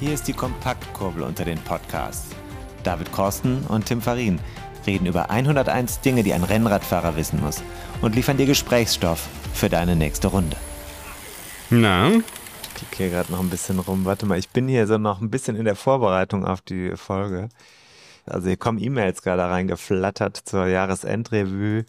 Hier ist die Kompaktkurbel unter den Podcasts. David Korsten und Tim Farin reden über 101 Dinge, die ein Rennradfahrer wissen muss und liefern dir Gesprächsstoff für deine nächste Runde. Na? Ich klicke hier gerade noch ein bisschen rum. Warte mal, ich bin hier so noch ein bisschen in der Vorbereitung auf die Folge. Also hier kommen E-Mails gerade reingeflattert zur Jahresendrevue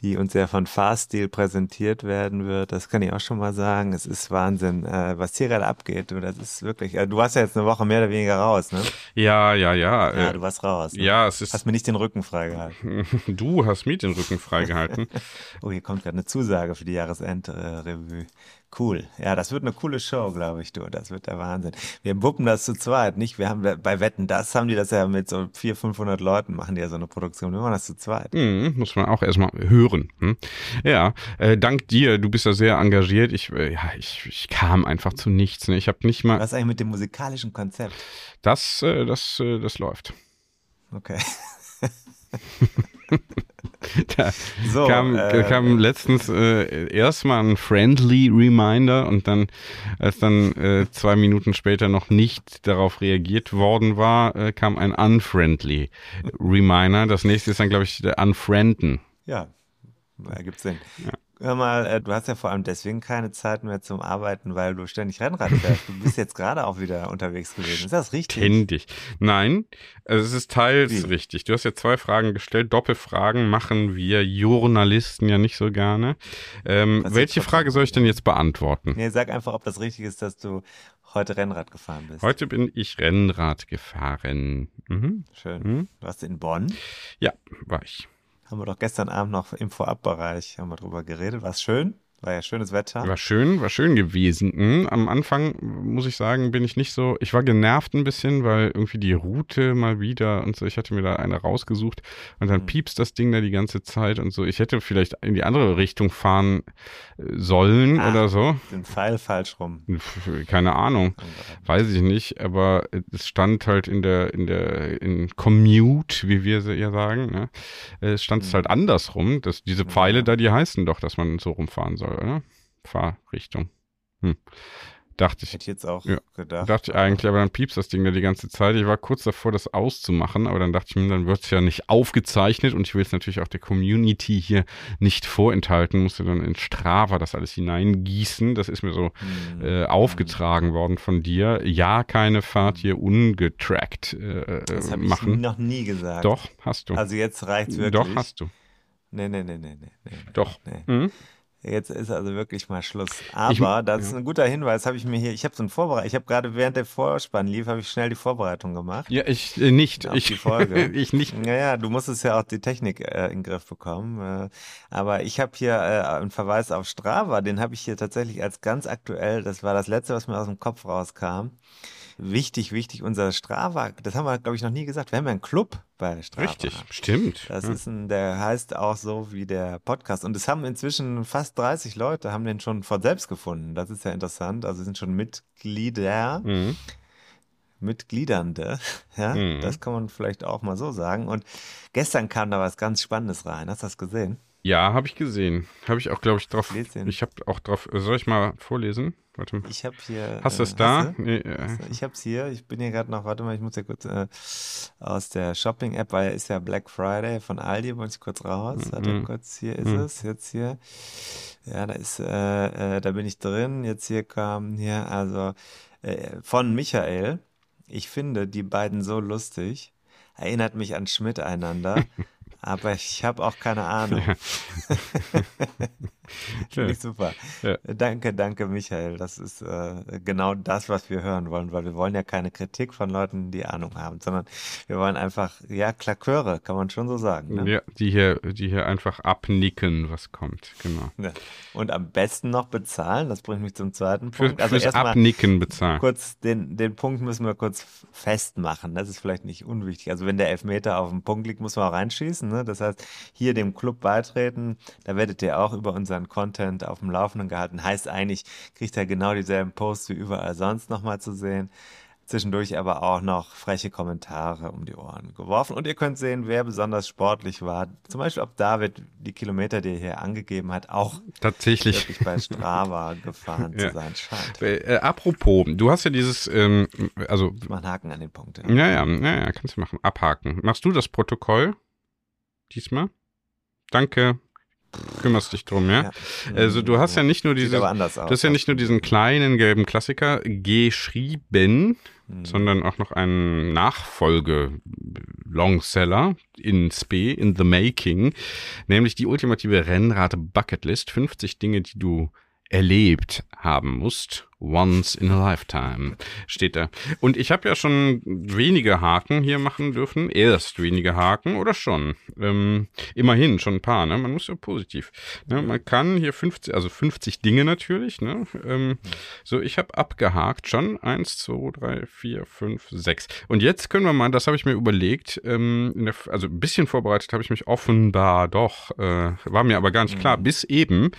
die uns ja von Fahrstil präsentiert werden wird. Das kann ich auch schon mal sagen. Es ist Wahnsinn, äh, was hier gerade abgeht. Das ist wirklich, äh, du warst ja jetzt eine Woche mehr oder weniger raus, ne? Ja, ja, ja. Ja, äh, du warst raus. Ne? Ja, es ist. Hast mir nicht den Rücken freigehalten. du hast mir den Rücken freigehalten. oh, hier kommt gerade eine Zusage für die Jahresendrevue. Cool. Ja, das wird eine coole Show, glaube ich, du. Das wird der Wahnsinn. Wir wuppen das zu zweit, nicht? Wir haben bei Wetten, das haben die das ja mit so 400, 500 Leuten machen die ja so eine Produktion. Wir machen das zu zweit. Mhm, muss man auch erstmal hören. Hm? Ja, äh, dank dir, du bist da sehr engagiert. Ich, äh, ja, ich, ich kam einfach zu nichts. Ne? Ich habe nicht mal. Was eigentlich mit dem musikalischen Konzept? Das, äh, das, äh, das läuft. Okay. da so, kam, äh, kam letztens äh, erstmal ein friendly Reminder und dann, als dann äh, zwei Minuten später noch nicht darauf reagiert worden war, äh, kam ein unfriendly Reminder. Das nächste ist dann, glaube ich, der Unfrienden. Ja, ergibt Sinn. Ja. Hör mal, äh, du hast ja vor allem deswegen keine Zeit mehr zum Arbeiten, weil du ständig Rennrad fährst. Du bist jetzt gerade auch wieder unterwegs gewesen. Ist das richtig? Ständig. Nein, also es ist teils Wie? richtig. Du hast ja zwei Fragen gestellt. Doppelfragen machen wir Journalisten ja nicht so gerne. Ähm, welche Frage soll ich denn jetzt beantworten? Nee, sag einfach, ob das richtig ist, dass du heute Rennrad gefahren bist. Heute bin ich Rennrad gefahren. Mhm. Schön. Mhm. Du warst in Bonn? Ja, war ich. Haben wir doch gestern Abend noch im Vorabbereich haben wir drüber geredet. War schön? War ja schönes Wetter. War schön, war schön gewesen. Mhm. Am Anfang, muss ich sagen, bin ich nicht so, ich war genervt ein bisschen, weil irgendwie die Route mal wieder und so, ich hatte mir da eine rausgesucht und dann mhm. piepst das Ding da die ganze Zeit und so. Ich hätte vielleicht in die andere Richtung fahren äh, sollen ah, oder so. Den Pfeil falsch rum. Keine Ahnung. Weiß ich nicht, aber es stand halt in der, in der, in Commute, wie wir ja sagen, ne? Es stand mhm. es halt andersrum. Dass diese Pfeile ja. da, die heißen doch, dass man so rumfahren soll soll, oder? Fahrrichtung. Hm. Dachte ich. Hätte jetzt auch ja, gedacht. Dachte ich eigentlich, aber dann piepst das Ding da die ganze Zeit. Ich war kurz davor, das auszumachen, aber dann dachte ich mir, dann wird es ja nicht aufgezeichnet und ich will es natürlich auch der Community hier nicht vorenthalten, musste dann in Strava das alles hineingießen. Das ist mir so hm. äh, aufgetragen worden von dir. Ja, keine Fahrt hier ungetrackt äh, das habe ich noch nie gesagt. Doch, hast du. Also jetzt reicht es wirklich. Doch, hast du. Nee, nee, nee, nee, nee. nee Doch. Nee. Mhm. Jetzt ist also wirklich mal Schluss. Aber ich, das ist ein guter Hinweis, habe ich mir hier, ich habe so ein Vorbereitung, ich habe gerade während der Vorspann lief, habe ich schnell die Vorbereitung gemacht. Ja, ich äh, nicht. Ich, die Folge. ich nicht. Naja, du musstest ja auch die Technik äh, in den Griff bekommen. Äh, aber ich habe hier äh, einen Verweis auf Strava, den habe ich hier tatsächlich als ganz aktuell, das war das letzte, was mir aus dem Kopf rauskam wichtig, wichtig, unser Strava, das haben wir, glaube ich, noch nie gesagt. Wir haben ja einen Club bei Strava. Richtig, stimmt. Das ja. ist ein, der heißt auch so wie der Podcast. Und es haben inzwischen fast 30 Leute, haben den schon von selbst gefunden. Das ist ja interessant. Also sind schon Mitglieder. Mhm. Mitgliedernde, ja, mhm. das kann man vielleicht auch mal so sagen. Und gestern kam da was ganz Spannendes rein. Hast du das gesehen? Ja, habe ich gesehen. Habe ich auch, glaube ich, drauf. Lesen. Ich habe auch drauf. Soll ich mal vorlesen? Warte. Ich habe hier. Hast du es äh, da? Nee, äh. Ich habe es hier. Ich bin hier gerade noch. Warte mal, ich muss ja kurz äh, aus der Shopping-App, weil ist ja Black Friday von Aldi. Muss ich kurz raus. Mhm. Warte kurz. Hier ist mhm. es. Jetzt hier. Ja, da ist. Äh, äh, da bin ich drin. Jetzt hier kam hier also äh, von Michael. Ich finde die beiden so lustig. Erinnert mich an Schmidt einander. aber ich habe auch keine Ahnung. Finde ich super. Ja. Danke, danke, Michael. Das ist äh, genau das, was wir hören wollen, weil wir wollen ja keine Kritik von Leuten, die Ahnung haben, sondern wir wollen einfach, ja, Klaköre, kann man schon so sagen. Ne? Ja, die hier, die hier einfach abnicken, was kommt, genau. Ja. Und am besten noch bezahlen, das bringt mich zum zweiten Punkt. Für, also fürs Abnicken bezahlen. Kurz, den, den Punkt müssen wir kurz festmachen. Das ist vielleicht nicht unwichtig. Also wenn der Elfmeter auf dem Punkt liegt, muss man auch reinschießen. Ne? Das heißt, hier dem Club beitreten, da werdet ihr auch über unseren Content auf dem Laufenden gehalten. Heißt eigentlich, kriegt er genau dieselben Posts wie überall sonst nochmal zu sehen. zwischendurch aber auch noch freche Kommentare um die Ohren geworfen. Und ihr könnt sehen, wer besonders sportlich war. Zum Beispiel, ob David die Kilometer, die er hier angegeben hat, auch tatsächlich wirklich bei Strava gefahren ja. zu sein scheint. Äh, äh, apropos, du hast ja dieses, ähm, also. Ich mach einen Haken an den Punkt. Ja. ja, ja, ja, ja, kannst du machen. Abhaken. Machst du das Protokoll diesmal? Danke kümmerst dich drum, ja? ja. Also du hast ja nicht nur diese, du hast ja nicht nur diesen kleinen gelben Klassiker geschrieben, mhm. sondern auch noch einen Nachfolge Longseller in Spe, in the making, nämlich die ultimative Rennrate Bucketlist, 50 Dinge, die du erlebt haben musst Once in a lifetime steht da. Und ich habe ja schon wenige Haken hier machen dürfen. Erst wenige Haken oder schon? Ähm, immerhin schon ein paar, ne? Man muss ja positiv. Ne? Man kann hier 50, also 50 Dinge natürlich, ne? Ähm, so, ich habe abgehakt schon. Eins, zwei, drei, vier, fünf, sechs. Und jetzt können wir mal, das habe ich mir überlegt, ähm, der, also ein bisschen vorbereitet habe ich mich offenbar doch, äh, war mir aber gar nicht klar, mhm. bis eben,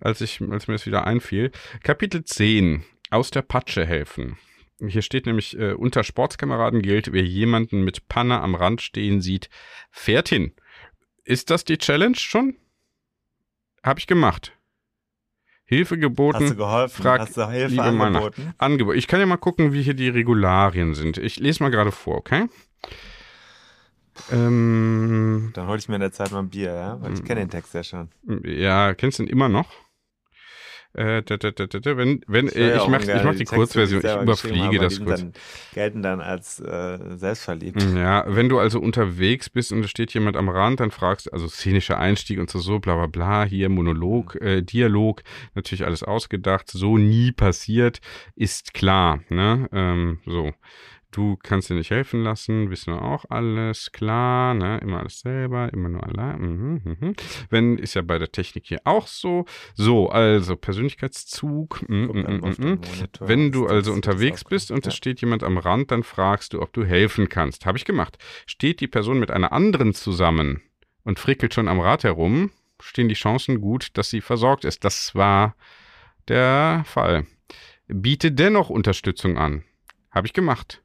als ich, als mir das wieder einfiel. Kapitel 10 aus der Patsche helfen. Hier steht nämlich, äh, unter Sportskameraden gilt, wer jemanden mit Panne am Rand stehen sieht, fährt hin. Ist das die Challenge schon? Hab ich gemacht. Hilfe geboten. Hast du geholfen? Frag, Hast du Hilfe angeboten? Angeboten. Ich kann ja mal gucken, wie hier die Regularien sind. Ich lese mal gerade vor, okay? Ähm, Dann hole ich mir in der Zeit mal ein Bier, ja? Weil ich kenne den Text ja schon. Ja, kennst du ihn immer noch? Äh, da, da, da, da, wenn, wenn, ich, äh, ich mache ich mach die, die Kurzversion, ich überfliege das kurz. Dann, gelten dann als äh, selbstverliebt. Ja, wenn du also unterwegs bist und es steht jemand am Rand, dann fragst du, also szenischer Einstieg und so, so, bla bla bla, hier Monolog, mhm. äh, Dialog, natürlich alles ausgedacht, so nie passiert, ist klar, ne, ähm, so. Du kannst dir nicht helfen lassen, wissen wir auch alles, klar, ne? Immer alles selber, immer nur allein. Mhm, mhm. Wenn, ist ja bei der Technik hier auch so. So, also Persönlichkeitszug. Mhm, mhm, mhm, mhm. Wenn du also unterwegs bist und es steht jemand am Rand, dann fragst du, ob du helfen kannst. Habe ich gemacht. Steht die Person mit einer anderen zusammen und frickelt schon am Rad herum, stehen die Chancen gut, dass sie versorgt ist. Das war der Fall. Biete dennoch Unterstützung an. Habe ich gemacht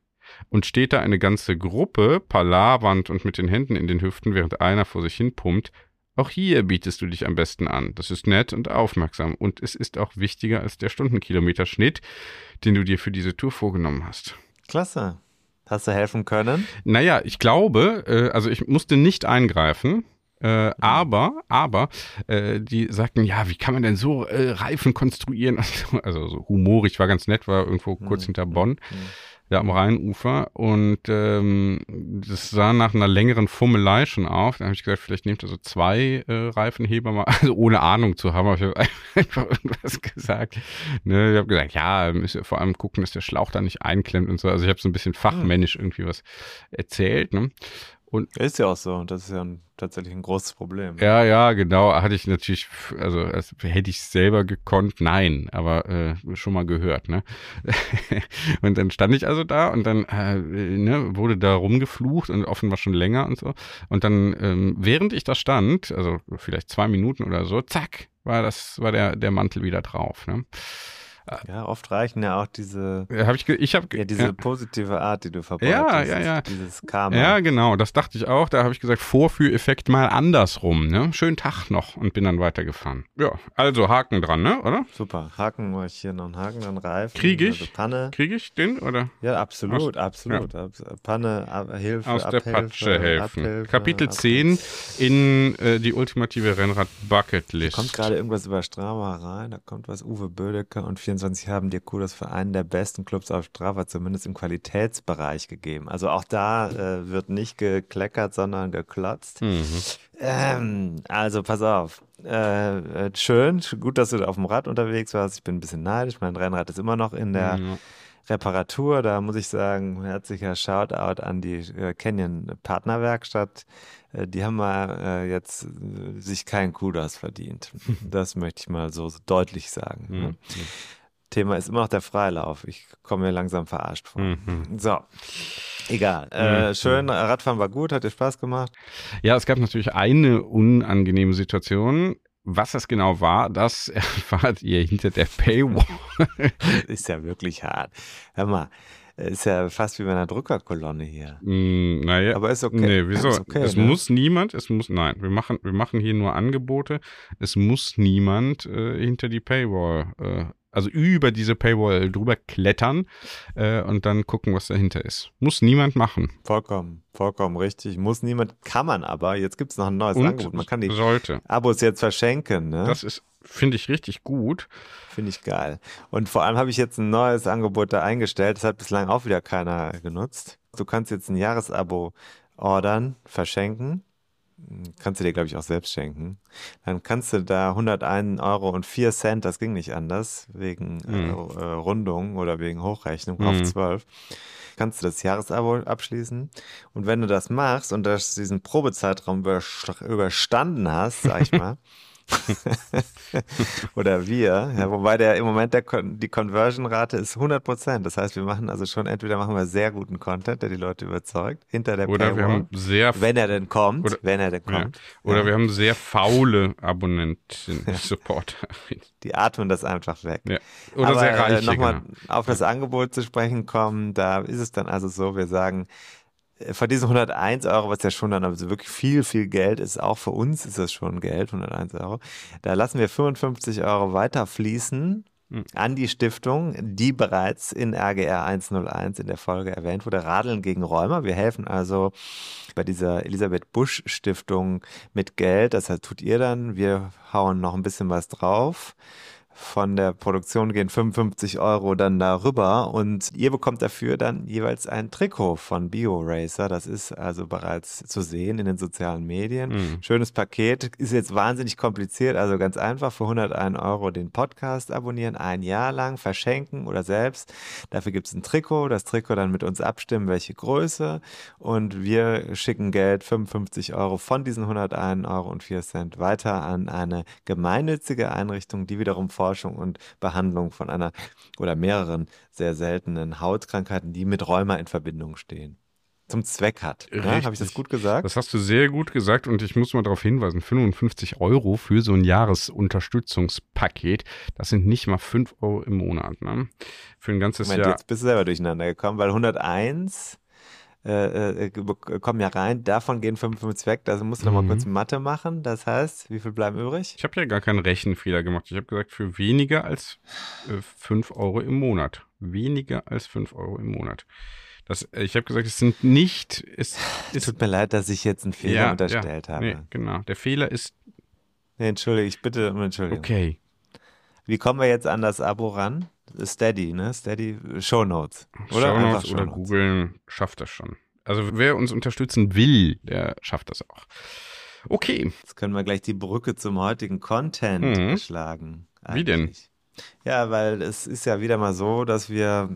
und steht da eine ganze Gruppe, palavernd und mit den Händen in den Hüften, während einer vor sich hin pumpt, auch hier bietest du dich am besten an. Das ist nett und aufmerksam und es ist auch wichtiger als der Stundenkilometerschnitt, den du dir für diese Tour vorgenommen hast. Klasse. Hast du helfen können? Naja, ich glaube, äh, also ich musste nicht eingreifen. Äh, mhm. aber, aber, äh, die sagten, ja, wie kann man denn so äh, Reifen konstruieren? Also so humorig, war ganz nett, war irgendwo kurz mhm. hinter Bonn. Ja, am Rheinufer. Und ähm, das sah nach einer längeren Fummelei schon auf. Da habe ich gesagt, vielleicht nehmt ihr so zwei äh, Reifenheber mal, also ohne Ahnung zu haben, habe ich einfach irgendwas gesagt. Ne, ich habe gesagt, ja, müsst ihr vor allem gucken, dass der Schlauch da nicht einklemmt und so. Also ich habe so ein bisschen fachmännisch irgendwie was erzählt. Ne? Und ist ja auch so. Das ist ja ein, tatsächlich ein großes Problem. Ja, ja, genau. Hatte ich natürlich, also als, hätte ich selber gekonnt, nein, aber äh, schon mal gehört. Ne? und dann stand ich also da und dann äh, ne, wurde da rumgeflucht und offenbar schon länger und so. Und dann, ähm, während ich da stand, also vielleicht zwei Minuten oder so, zack, war das, war der, der Mantel wieder drauf. Ne? Ja, oft reichen ja auch diese, ja, hab ich, ich hab, ja, diese ja. positive Art, die du verbreitest. Ja, ja, ja. Dieses Karma. Ja, genau, das dachte ich auch. Da habe ich gesagt, Vorführeffekt mal andersrum. Ne? Schönen Tag noch und bin dann weitergefahren. Ja, also Haken dran, ne? oder? Super, Haken, mache ich hier noch einen Haken, dann Reifen. Kriege ich? Also Panne. Kriege ich den, oder? Ja, absolut, Aus, absolut. Ja. Panne, Ab Hilfe, Aus der Abhilfe, Patsche helfen. Abhilfe, Kapitel Abhilfe. 10 in äh, die ultimative Rennrad Bucketlist. Da kommt gerade irgendwas über Strava rein, da kommt was Uwe Bödecke und 24 24 haben dir Kudos für einen der besten Clubs auf Strava, zumindest im Qualitätsbereich gegeben. Also auch da äh, wird nicht gekleckert, sondern geklotzt. Mhm. Ähm, also pass auf. Äh, äh, schön, gut, dass du auf dem Rad unterwegs warst. Ich bin ein bisschen neidisch. Mein Rennrad ist immer noch in der mhm. Reparatur. Da muss ich sagen, herzlicher Shoutout an die äh, Canyon Partnerwerkstatt. Äh, die haben mal äh, jetzt sich keinen Kudos verdient. Das möchte ich mal so, so deutlich sagen. Mhm. Ne? Thema ist immer noch der Freilauf. Ich komme mir langsam verarscht vor. Mhm. So. Egal. Äh, mhm. Schön, Radfahren war gut, hat dir Spaß gemacht. Ja, es gab natürlich eine unangenehme Situation. Was das genau war, das erfahrt ihr hinter der Paywall. ist ja wirklich hart. Hör mal, Ist ja fast wie bei einer Druckerkolonne hier. Mm, naja. Aber ist okay. Nee, wieso? Ist okay, es ne? muss niemand, es muss, nein, wir machen, wir machen hier nur Angebote. Es muss niemand äh, hinter die Paywall, äh, also über diese Paywall drüber klettern äh, und dann gucken, was dahinter ist. Muss niemand machen. Vollkommen, vollkommen richtig. Muss niemand, kann man aber. Jetzt gibt es noch ein neues Und Angebot. Man kann die sollte. Abos jetzt verschenken, ne? Das ist, finde ich, richtig gut. Finde ich geil. Und vor allem habe ich jetzt ein neues Angebot da eingestellt. Das hat bislang auch wieder keiner genutzt. Du kannst jetzt ein Jahresabo ordern, verschenken. Kannst du dir, glaube ich, auch selbst schenken. Dann kannst du da 101 Euro und 4 Cent, das ging nicht anders, wegen äh, Mhm. äh, Rundung oder wegen Hochrechnung auf Mhm. 12. Kannst du das Jahresabo abschließen. Und wenn du das machst und das diesen Probezeitraum überst- überstanden hast, sag ich mal, oder wir, ja, wobei der im Moment der die Conversion-Rate ist 100 Prozent. Das heißt, wir machen also schon, entweder machen wir sehr guten Content, der die Leute überzeugt, hinter der Oder wir Paywall, haben sehr, wenn er denn kommt, Oder- wenn er denn ja. kommt. oder ja. wir haben sehr faule Abonnenten, Supporter. Die atmen das einfach weg. Ja. Oder Aber sehr reiche. äh, nochmal genau. auf das Angebot zu sprechen kommen, da ist es dann also so, wir sagen, äh, von diesen 101 Euro, was ja schon dann also wirklich viel, viel Geld ist, auch für uns ist das schon Geld, 101 Euro, da lassen wir 55 Euro weiter fließen Hm. an die Stiftung, die bereits in RGR 101 in der Folge erwähnt wurde, Radeln gegen Räumer. Wir helfen also bei dieser Elisabeth Busch Stiftung mit Geld. Das heißt, tut ihr dann. Wir hauen noch ein bisschen was drauf. Von der Produktion gehen 55 Euro dann darüber und ihr bekommt dafür dann jeweils ein Trikot von BioRacer. Das ist also bereits zu sehen in den sozialen Medien. Mhm. Schönes Paket, ist jetzt wahnsinnig kompliziert, also ganz einfach für 101 Euro den Podcast abonnieren, ein Jahr lang verschenken oder selbst. Dafür gibt es ein Trikot, das Trikot dann mit uns abstimmen, welche Größe und wir schicken Geld, 55 Euro von diesen 101 Euro und 4 Cent weiter an eine gemeinnützige Einrichtung, die wiederum Forschung und Behandlung von einer oder mehreren sehr seltenen Hautkrankheiten, die mit Rheuma in Verbindung stehen, zum Zweck hat. Ja, Habe ich das gut gesagt? Das hast du sehr gut gesagt und ich muss mal darauf hinweisen, 55 Euro für so ein Jahresunterstützungspaket, das sind nicht mal 5 Euro im Monat. Ne? Für ein ganzes Moment, Jahr. jetzt bist du selber durcheinander gekommen, weil 101 äh, äh, ge- kommen ja rein, davon gehen 55 weg, da musst du noch mal Mhm. kurz Mathe machen, das heißt, wie viel bleiben übrig? Ich habe ja gar keinen Rechenfehler gemacht. Ich habe gesagt, für weniger als äh, 5 Euro im Monat. Weniger als 5 Euro im Monat. Das, äh, ich habe gesagt, es sind nicht. Es ist, Tut mir leid, dass ich jetzt einen Fehler Ja, unterstellt ja, habe. nee, genau. Der Fehler ist Nee, entschuldige, ich bitte um Entschuldigung. okay. Wie kommen wir jetzt an das Abo ran? Steady, ne? Steady Show Notes. Oder einfach Shownotes oder googeln schafft das schon. Also wer uns unterstützen will, der schafft das auch. Okay, Jetzt können wir gleich die Brücke zum heutigen Content Mhm. schlagen. Wie denn? eigentlich. Ja, weil es ist ja wieder mal so, dass wir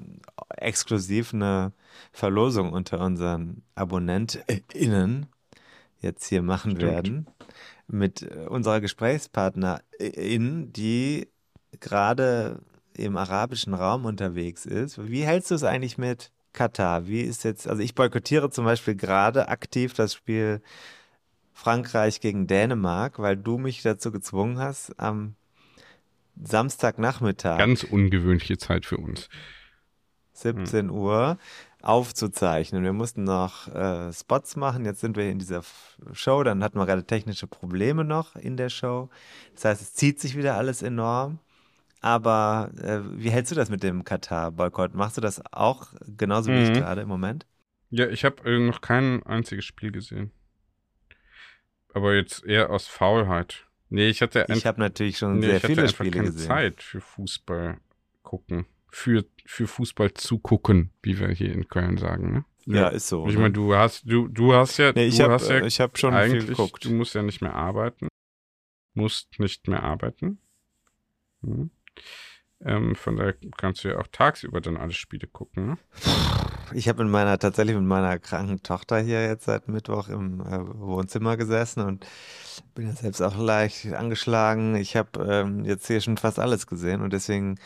exklusiv eine Verlosung unter unseren AbonnentInnen jetzt hier machen Stimmt. werden mit äh, unserer GesprächspartnerIn, die gerade im arabischen Raum unterwegs ist. Wie hältst du es eigentlich mit Katar? Wie ist jetzt, also ich boykottiere zum Beispiel gerade aktiv das Spiel Frankreich gegen Dänemark, weil du mich dazu gezwungen hast, am Samstagnachmittag ganz ungewöhnliche Zeit für uns. 17 Uhr aufzuzeichnen. Wir mussten noch äh, Spots machen. Jetzt sind wir in dieser Show. Dann hatten wir gerade technische Probleme noch in der Show. Das heißt, es zieht sich wieder alles enorm. Aber äh, wie hältst du das mit dem Katar-Boykott? Machst du das auch genauso wie ich Mhm. gerade im Moment? Ja, ich habe äh, noch kein einziges Spiel gesehen. Aber jetzt eher aus Faulheit. Nee, ich hatte, Ich habe natürlich schon nee, sehr viele Spiele keine gesehen. Zeit für Fußball gucken. Für, für Fußball zu gucken, wie wir hier in Köln sagen. Ne? Ja, ist so. Ich ne? meine, du hast, du, du hast ja, nee, ich habe ja ich hab schon eigentlich, viel geguckt. du musst ja nicht mehr arbeiten. Musst nicht mehr arbeiten. Hm. Ähm, von daher kannst du ja auch tagsüber dann alle Spiele gucken. Ne? Ich habe mit meiner tatsächlich mit meiner kranken Tochter hier jetzt seit Mittwoch im äh, Wohnzimmer gesessen und bin ja selbst auch leicht angeschlagen. Ich habe ähm, jetzt hier schon fast alles gesehen und deswegen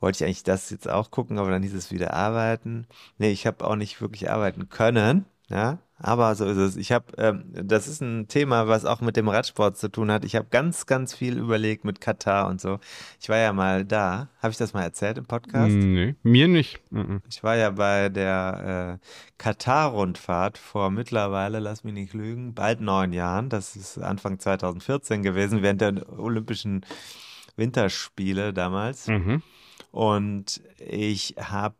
wollte ich eigentlich das jetzt auch gucken, aber dann hieß es wieder arbeiten. Nee, ich habe auch nicht wirklich arbeiten können. Ja, aber so ist es. Ich habe, ähm, das ist ein Thema, was auch mit dem Radsport zu tun hat. Ich habe ganz, ganz viel überlegt mit Katar und so. Ich war ja mal da. Habe ich das mal erzählt im Podcast? Nee, mir nicht. Mhm. Ich war ja bei der äh, Katar-Rundfahrt vor mittlerweile, lass mich nicht lügen, bald neun Jahren. Das ist Anfang 2014 gewesen, während der Olympischen Winterspiele damals. Mhm. Und ich habe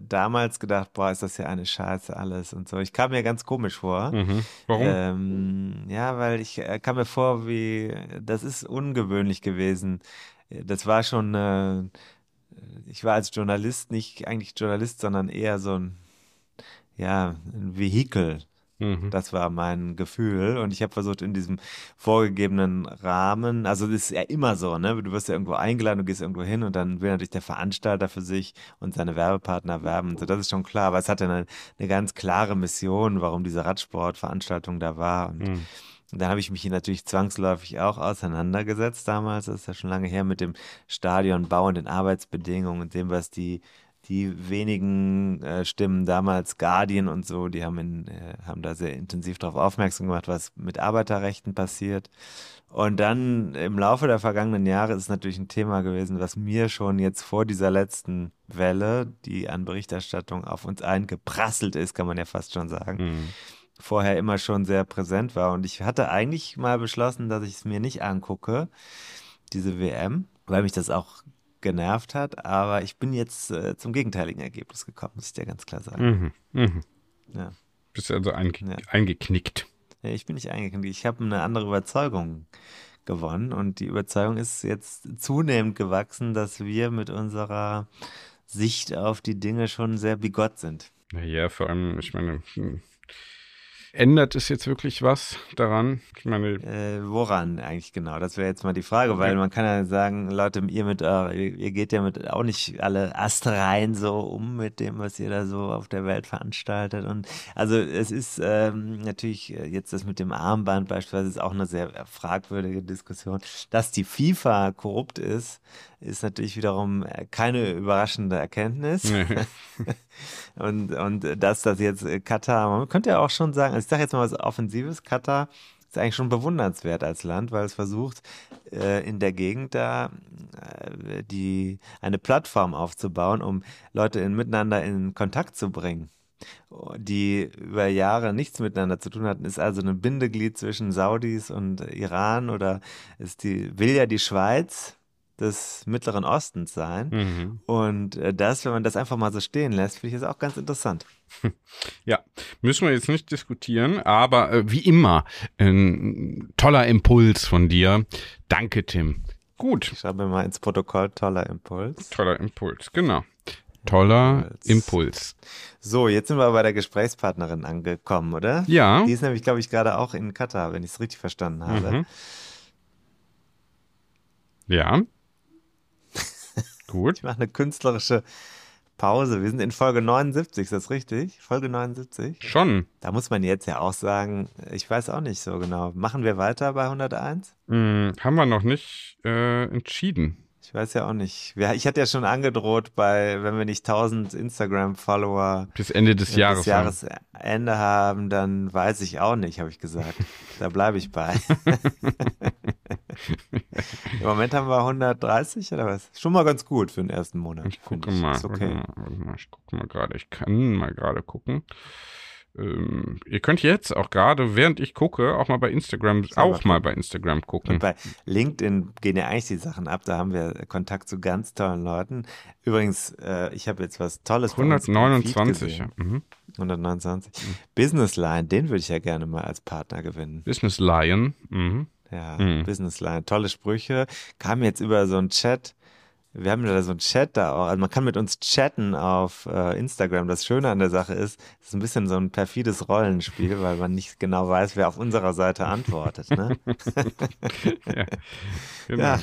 damals gedacht, boah, ist das ja eine Scheiße alles und so. Ich kam mir ganz komisch vor. Mhm. Warum? Ähm, ja, weil ich äh, kam mir vor, wie, das ist ungewöhnlich gewesen. Das war schon, äh, ich war als Journalist nicht eigentlich Journalist, sondern eher so ein, ja, ein Vehikel Mhm. das war mein Gefühl und ich habe versucht in diesem vorgegebenen Rahmen, also das ist ja immer so, ne? Du wirst ja irgendwo eingeladen, du gehst irgendwo hin und dann will natürlich der Veranstalter für sich und seine Werbepartner werben so, das ist schon klar, aber es hatte eine, eine ganz klare Mission, warum diese Radsportveranstaltung da war und Mhm. dann habe ich mich hier natürlich zwangsläufig auch auseinandergesetzt damals, das ist ja schon lange her, mit dem Stadionbau und den Arbeitsbedingungen und dem, was die, die wenigen äh, Stimmen damals, Guardian und so, die haben, in, äh, haben da sehr intensiv darauf aufmerksam gemacht, was mit Arbeiterrechten passiert. Und dann im Laufe der vergangenen Jahre ist es natürlich ein Thema gewesen, was mir schon jetzt vor dieser letzten Welle, die an Berichterstattung auf uns eingeprasselt ist, kann man ja fast schon sagen, Mhm. vorher immer schon sehr präsent war. Und ich hatte eigentlich mal beschlossen, dass ich es mir nicht angucke, diese WM, weil mich das auch genervt hat. Aber ich bin jetzt äh, zum gegenteiligen Ergebnis gekommen, muss ich dir ganz klar sagen. Mhm. Mhm. Ja. Bist also einge Ja. eingeknickt. Ja, Ich bin nicht eingeknickt. Ich habe eine andere Überzeugung gewonnen und die Überzeugung ist jetzt zunehmend gewachsen, dass wir mit unserer Sicht auf die Dinge schon sehr bigott sind. Naja, vor allem, ich meine, hm, ändert es jetzt wirklich was daran? Ich meine, Äh, woran eigentlich genau? Das wäre jetzt mal die Frage, weil Okay. man kann ja sagen, Leute, ihr mit ihr, ihr geht ja mit auch nicht alle astrein so um mit dem, was ihr da so auf der Welt veranstaltet. Und also es ist ähm, natürlich äh, jetzt das mit dem Armband beispielsweise ist auch eine sehr fragwürdige Diskussion. Dass die FIFA korrupt ist, ist natürlich wiederum äh, keine überraschende Erkenntnis. nee. Und, und dass das jetzt äh, Katar, man könnte ja auch schon sagen, also ich sage jetzt mal was Offensives, Katar ist eigentlich schon bewundernswert als Land, weil es versucht, äh, in der Gegend da äh, die, eine Plattform aufzubauen, um Leute in, miteinander in Kontakt zu bringen, die über Jahre nichts miteinander zu tun hatten, ist also ein Bindeglied zwischen Saudis und Iran oder ist die, will ja die Schweiz des Mittleren Ostens sein. mhm. Und äh, das, wenn man das einfach mal so stehen lässt, finde ich das auch ganz interessant. Ja, müssen wir jetzt nicht diskutieren, aber äh, wie immer, ein toller Impuls von dir. Danke, Tim. Gut, Ich schreibe mal ins Protokoll, toller Impuls. toller Impuls, genau. Toller Impuls. Impuls. So, jetzt sind wir bei der Gesprächspartnerin angekommen, oder? Ja, Die ist nämlich, glaube ich, gerade auch in Katar, wenn ich es richtig verstanden habe. Mhm. ja. Gut. Ich mache eine künstlerische Pause. Wir sind in Folge 79, ist das richtig? Folge 79? Schon. Da muss man jetzt ja auch sagen, ich weiß auch nicht so genau. Machen wir weiter bei 101? Hm, haben wir noch nicht äh, entschieden. Ich weiß ja auch nicht. Ich hatte ja schon angedroht, bei, wenn wir nicht 1000 Instagram-Follower Bis Ende des bis Jahres. haben. Jahresende haben, dann weiß ich auch nicht, habe ich gesagt. Da bleibe ich bei. Im Moment haben wir 130 oder was? Schon mal ganz gut für den ersten Monat. Ich gucke mal, Ist warte okay. mal, warte mal. Ich gucke mal gerade. Ich kann mal gerade gucken. Ähm, ihr könnt jetzt auch gerade, während ich gucke, auch mal bei Instagram, auch mal bei Instagram gucken. Und bei LinkedIn gehen ja eigentlich die Sachen ab. Da haben wir Kontakt zu ganz tollen Leuten. Übrigens, äh, ich habe jetzt was Tolles bei uns im Feed 129. Ja. Mhm. 129. Business Line, den würde ich ja gerne mal als Partner gewinnen. Business Lion. Mhm. Ja, Mhm. Business Line, tolle Sprüche. Kam jetzt über so einen Chat. Wir haben da so einen Chat da auch. Also man kann mit uns chatten auf äh, Instagram. Das Schöne an der Sache ist, es ist ein bisschen so ein perfides Rollenspiel, weil man nicht genau weiß, wer auf unserer Seite antwortet. Ne? Ja. Genau. Ja.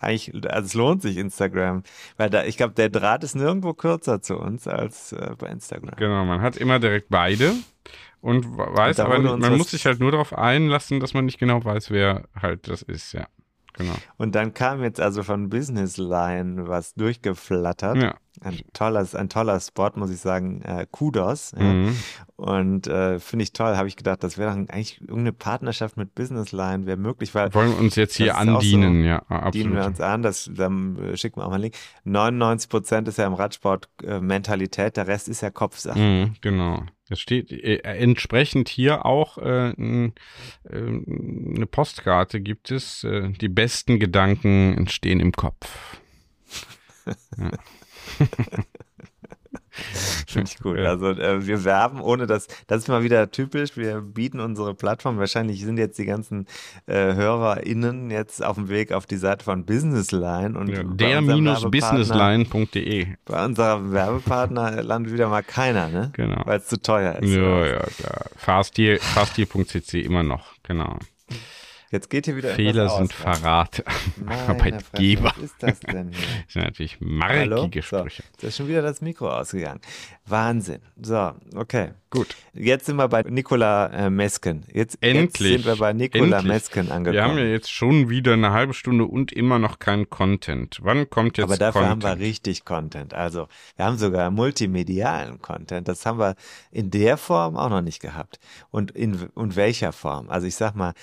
Eigentlich, also es lohnt sich Instagram, weil da, ich glaube, der Draht ist nirgendwo kürzer zu uns als äh, bei Instagram. Genau, man hat immer direkt beide und weiß, aber man muss sich halt nur darauf einlassen, dass man nicht genau weiß, wer halt das ist, ja. genau. Und dann kam jetzt also von Business Line was durchgeflattert. Ja. Ein, tolles, ein toller Spot, muss ich sagen. Äh, Kudos. Ja. Mhm. Und äh, finde ich toll, habe ich gedacht, das wäre dann eigentlich irgendeine Partnerschaft mit Business Line, wäre möglich, weil Wollen wir uns jetzt hier andienen, so. ja, absolut. dienen wir uns an, das, dann äh, schicken wir auch mal einen Link. 99 Prozent ist ja im Radsport äh, Mentalität, der Rest ist ja Kopfsache. Mhm, genau. Es steht äh, entsprechend hier auch äh, n- äh, eine Postkarte gibt es. Äh, die besten Gedanken entstehen im Kopf. Finde ich gut. Ja. Also äh, wir werben, ohne dass, das ist mal wieder typisch, wir bieten unsere Plattform, wahrscheinlich sind jetzt die ganzen äh, HörerInnen jetzt auf dem Weg auf die Seite von Businessline und Ja, der-businessline.de. Bei unserem Werbepartner landet wieder mal keiner, ne? Genau. Weil es zu teuer ist. Ja, ja, klar. Fasttier.cc immer noch, genau. Jetzt geht hier wieder Fehler sind aus. Verrat. Meine Arbeitgeber. Was ist das denn hier? Das sind natürlich markige So, Sprüche. da ist schon wieder das Mikro ausgegangen. Wahnsinn. So, okay. Gut. Jetzt sind wir bei Nikola äh, Mesken. Jetzt, Endlich. jetzt sind wir bei Nikola Endlich. Mesken angekommen. Wir haben ja jetzt schon wieder eine halbe Stunde und immer noch kein Content. Wann kommt jetzt Aber dafür Content? haben wir richtig Content. Also wir haben sogar multimedialen Content. Das haben wir in der Form auch noch nicht gehabt. Und in und welcher Form? Also ich sag mal,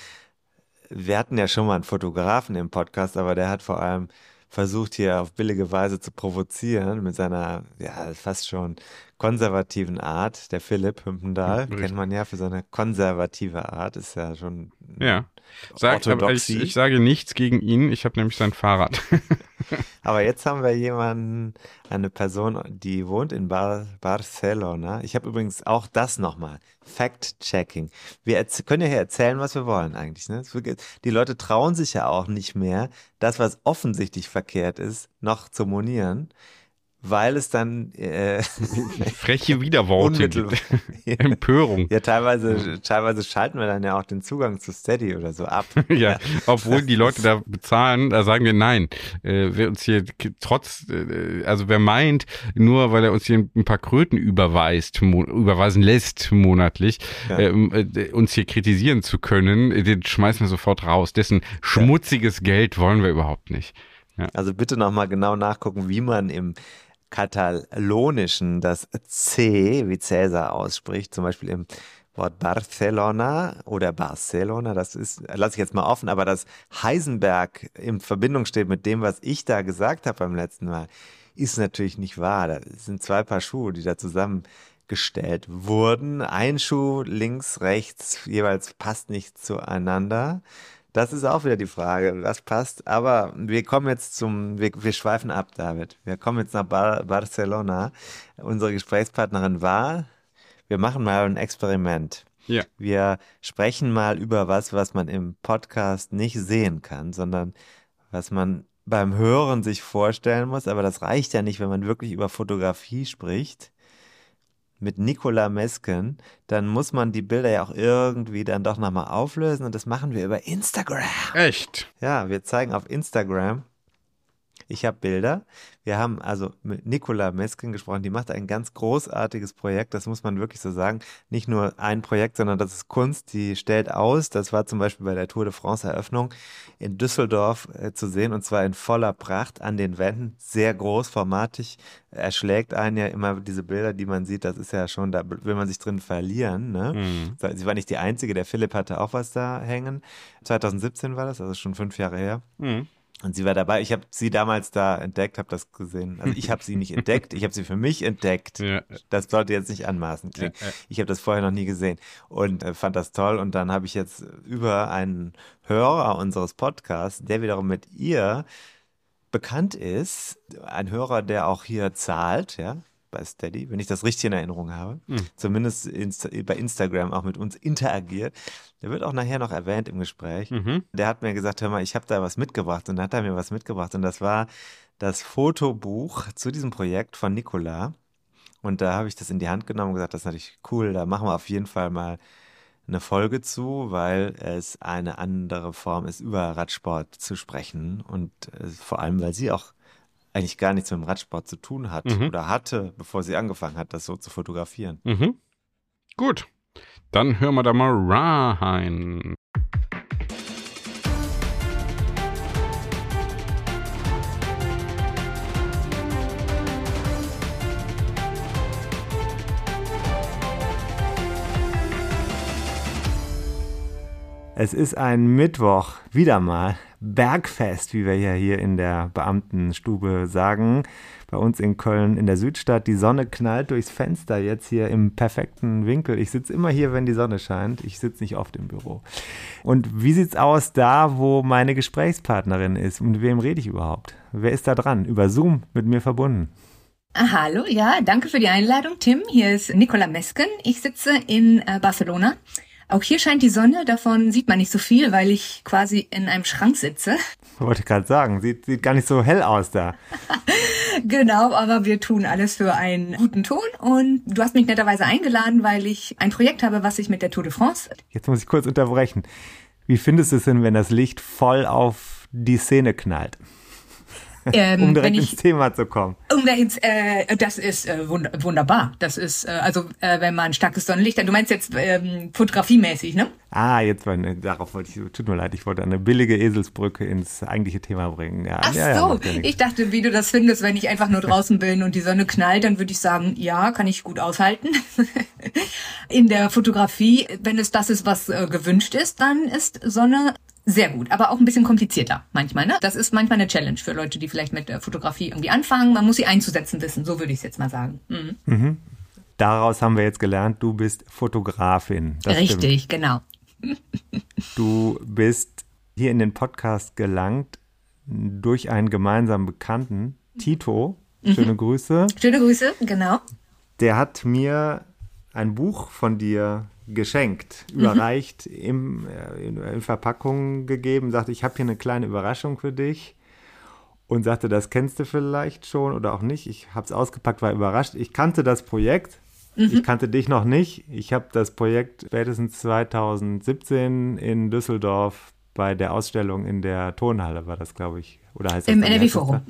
wir hatten ja schon mal einen Fotografen im Podcast, aber der hat vor allem versucht hier auf billige Weise zu provozieren mit seiner ja fast schon konservativen Art. Der Philipp Hümpendahl Richtig. kennt man ja für seine konservative Art, ist ja schon Ja. Sag, ich, ich sage nichts gegen ihn. Ich habe nämlich sein Fahrrad. Aber jetzt haben wir jemanden, eine Person, die wohnt in Bar Barcelona. Ich habe übrigens auch das nochmal. Fact-Checking. Wir können ja hier erzählen, was wir wollen eigentlich. Ne? Die Leute trauen sich ja auch nicht mehr, das, was offensichtlich verkehrt ist, noch zu monieren, weil es dann äh, Freche Widerworte. gibt. Empörung. ja, teilweise, teilweise schalten wir dann ja auch den Zugang zu Steady oder so ab. Ja, obwohl die Leute da bezahlen, da sagen wir nein. Äh, wer uns hier trotz, äh, also wer meint, nur weil er uns hier ein paar Kröten überweist, überweisen lässt monatlich, Ja. ähm, äh, uns hier kritisieren zu können, äh, den schmeißen wir sofort raus. Dessen schmutziges Geld wollen wir überhaupt nicht. Also bitte nochmal genau nachgucken, wie man im Katalonischen das C wie Cäsar ausspricht. Zum Beispiel im Wort Barcelona oder Barcelona, das ist, lasse ich jetzt mal offen, aber dass Heisenberg in Verbindung steht mit dem, was ich da gesagt habe beim letzten Mal, ist natürlich nicht wahr. Das sind zwei Paar Schuhe, die da zusammengestellt wurden. Ein Schuh links, rechts, jeweils passt nicht zueinander. Das ist auch wieder die Frage, was passt. Aber wir kommen jetzt zum, wir, wir schweifen ab, David. Wir kommen jetzt nach Bar Barcelona. Unsere Gesprächspartnerin war, wir machen mal ein Experiment. Ja. Wir sprechen mal über was, was man im Podcast nicht sehen kann, sondern was man beim Hören sich vorstellen muss. Aber das reicht ja nicht, wenn man wirklich über Fotografie spricht. Mit Nicola Mesken, dann muss man die Bilder ja auch irgendwie dann doch nochmal auflösen und das machen wir über Instagram. Echt? Ja, wir zeigen auf Instagram. Ich habe Bilder. Wir haben also mit Nicola Mesken gesprochen. Die macht ein ganz großartiges Projekt. Das muss man wirklich so sagen. Nicht nur ein Projekt, sondern das ist Kunst. Die stellt aus. Das war zum Beispiel bei der Tour de France Eröffnung in Düsseldorf äh, zu sehen und zwar in voller Pracht an den Wänden. Sehr großformatig. Erschlägt einen ja immer diese Bilder, die man sieht. Das ist ja schon, da will man sich drin verlieren. Ne? Mhm. Sie war nicht die Einzige. Der Philipp hatte auch was da hängen. 2017 war das, also schon fünf Jahre her. Mhm. Und sie war dabei. Ich habe sie damals da entdeckt, habe das gesehen. Also ich habe sie nicht entdeckt, ich habe sie für mich entdeckt. Ja. Das sollte jetzt nicht anmaßen klingen. Ja, ja. Ich habe das vorher noch nie gesehen und äh, fand das toll. Und dann habe ich jetzt über einen Hörer unseres Podcasts, der wiederum mit ihr bekannt ist, ein Hörer, der auch hier zahlt, ja, bei Steady, wenn ich das richtig in Erinnerung habe, zumindest insta bei Instagram auch mit uns interagiert. Der wird auch nachher noch erwähnt im Gespräch. Mhm. Der hat mir gesagt, hör mal, ich habe da was mitgebracht und dann hat er mir was mitgebracht und das war das Fotobuch zu diesem Projekt von Nicola. Und da habe ich das in die Hand genommen und gesagt, das ist natürlich cool, da machen wir auf jeden Fall mal eine Folge zu, weil es eine andere Form ist, über Radsport zu sprechen und äh, vor allem, weil sie auch eigentlich gar nichts mit dem Radsport zu tun hat mhm. oder hatte, bevor sie angefangen hat, das so zu fotografieren. Mhm. Gut, dann hören wir da mal rein. Es ist ein Mittwoch, wieder mal. Bergfest, wie wir ja hier in der Beamtenstube sagen. Bei uns in Köln in der Südstadt. Die Sonne knallt durchs Fenster jetzt hier im perfekten Winkel. Ich sitze immer hier, wenn die Sonne scheint. Ich sitze nicht oft im Büro. Und wie sieht's aus da, wo meine Gesprächspartnerin ist? Mit wem rede ich überhaupt? Wer ist da dran? Über Zoom mit mir verbunden. Hallo, ja, danke für die Einladung, Tim. Hier ist Nicola Mesken. Ich sitze in äh, Barcelona. Auch hier scheint die Sonne, davon sieht man nicht so viel, weil ich quasi in einem Schrank sitze. Wollte gerade sagen, sieht, sieht gar nicht so hell aus da. genau, aber wir tun alles für einen guten Ton und du hast mich netterweise eingeladen, weil ich ein Projekt habe, was sich mit der Tour de France. Jetzt muss ich kurz unterbrechen. Wie findest du es denn, wenn das Licht voll auf die Szene knallt? Ähm, um direkt ich, ins Thema zu kommen. Um ins, äh, das ist äh, wund wunderbar. Das ist, äh, also äh, wenn man starkes Sonnenlicht hat, du meinst jetzt ähm, fotografiemäßig, ne? Ah, jetzt war ne, darauf wollte ich, tut mir leid, ich wollte eine billige Eselsbrücke ins eigentliche Thema bringen. Ja, Ach ja, so, ja, ich dachte, wie du das findest, wenn ich einfach nur draußen bin und die Sonne knallt, dann würde ich sagen, ja, kann ich gut aushalten. In der Fotografie, wenn es das ist, was äh, gewünscht ist, dann ist Sonne sehr gut, aber auch ein bisschen komplizierter manchmal. Ne? Das ist manchmal eine Challenge für Leute, die vielleicht mit der Fotografie irgendwie anfangen. Man muss sie einzusetzen wissen, so würde ich es jetzt mal sagen. Mhm. Mhm. Daraus haben wir jetzt gelernt, du bist Fotografin. Das Richtig, stimmt. genau. Du bist hier in den Podcast gelangt durch einen gemeinsamen Bekannten, Tito. Schöne mhm. Grüße. Schöne Grüße, genau. Der hat mir ein Buch von dir geschenkt, mhm. überreicht, im, äh, in, in Verpackung gegeben, sagte, ich habe hier eine kleine Überraschung für dich und sagte, das kennst du vielleicht schon oder auch nicht. Ich habe es ausgepackt, war überrascht. Ich kannte das Projekt, mhm. ich kannte dich noch nicht. Ich habe das Projekt spätestens 2017 in Düsseldorf bei der Ausstellung in der Tonhalle, war das, glaube ich, oder heißt das Im NRW-Forum.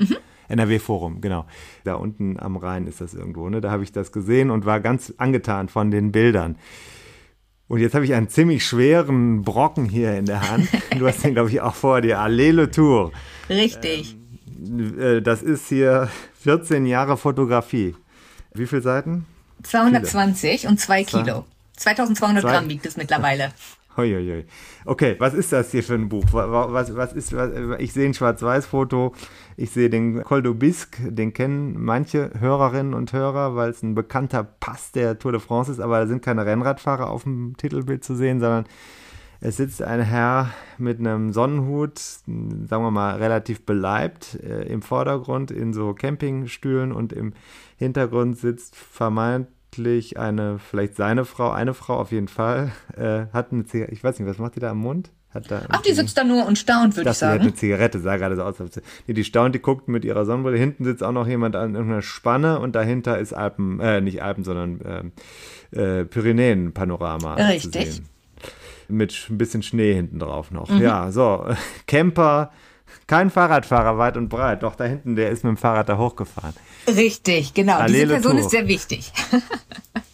NRW-Forum, genau. Da unten am Rhein ist das irgendwo. Ne? Da habe ich das gesehen und war ganz angetan von den Bildern. Und jetzt habe ich einen ziemlich schweren Brocken hier in der Hand. Du hast den, glaube ich, auch vor dir. Allele Tour. Richtig. Ähm, äh, das ist hier 14 Jahre Fotografie. Wie viele Seiten? 220 Kilo. und 2 Kilo. 2200 Gramm wiegt es mittlerweile. Hoi, Okay, was ist das hier für ein Buch? Was, was ist, was, ich sehe ein Schwarz-Weiß-Foto, ich sehe den Col d'Aubisque, den kennen manche Hörerinnen und Hörer, weil es ein bekannter Pass der Tour de France ist, aber da sind keine Rennradfahrer auf dem Titelbild zu sehen, sondern es sitzt ein Herr mit einem Sonnenhut, sagen wir mal relativ beleibt, äh, im Vordergrund in so Campingstühlen und im Hintergrund sitzt vermeint vermutlich eine, vielleicht seine Frau, eine Frau auf jeden Fall, äh, hat eine Zigarette, ich weiß nicht, was macht die da am Mund? Ach, die sitzt da nur und staunt, würde ich sagen. Die hat eine Zigarette, sah gerade so aus. Nee, die staunt, die guckt mit ihrer Sonnenbrille. Hinten sitzt auch noch jemand an irgendeiner Spanne und dahinter ist Alpen, äh, nicht Alpen, sondern äh, äh, Pyrenäen-Panorama. Richtig. Mit ein bisschen Schnee hinten drauf noch. Mhm. Ja, so. Camper, kein Fahrradfahrer weit und breit. Doch da hinten, der ist mit dem Fahrrad da hochgefahren. Richtig, genau. Allele Diese Person Tour. ist sehr wichtig.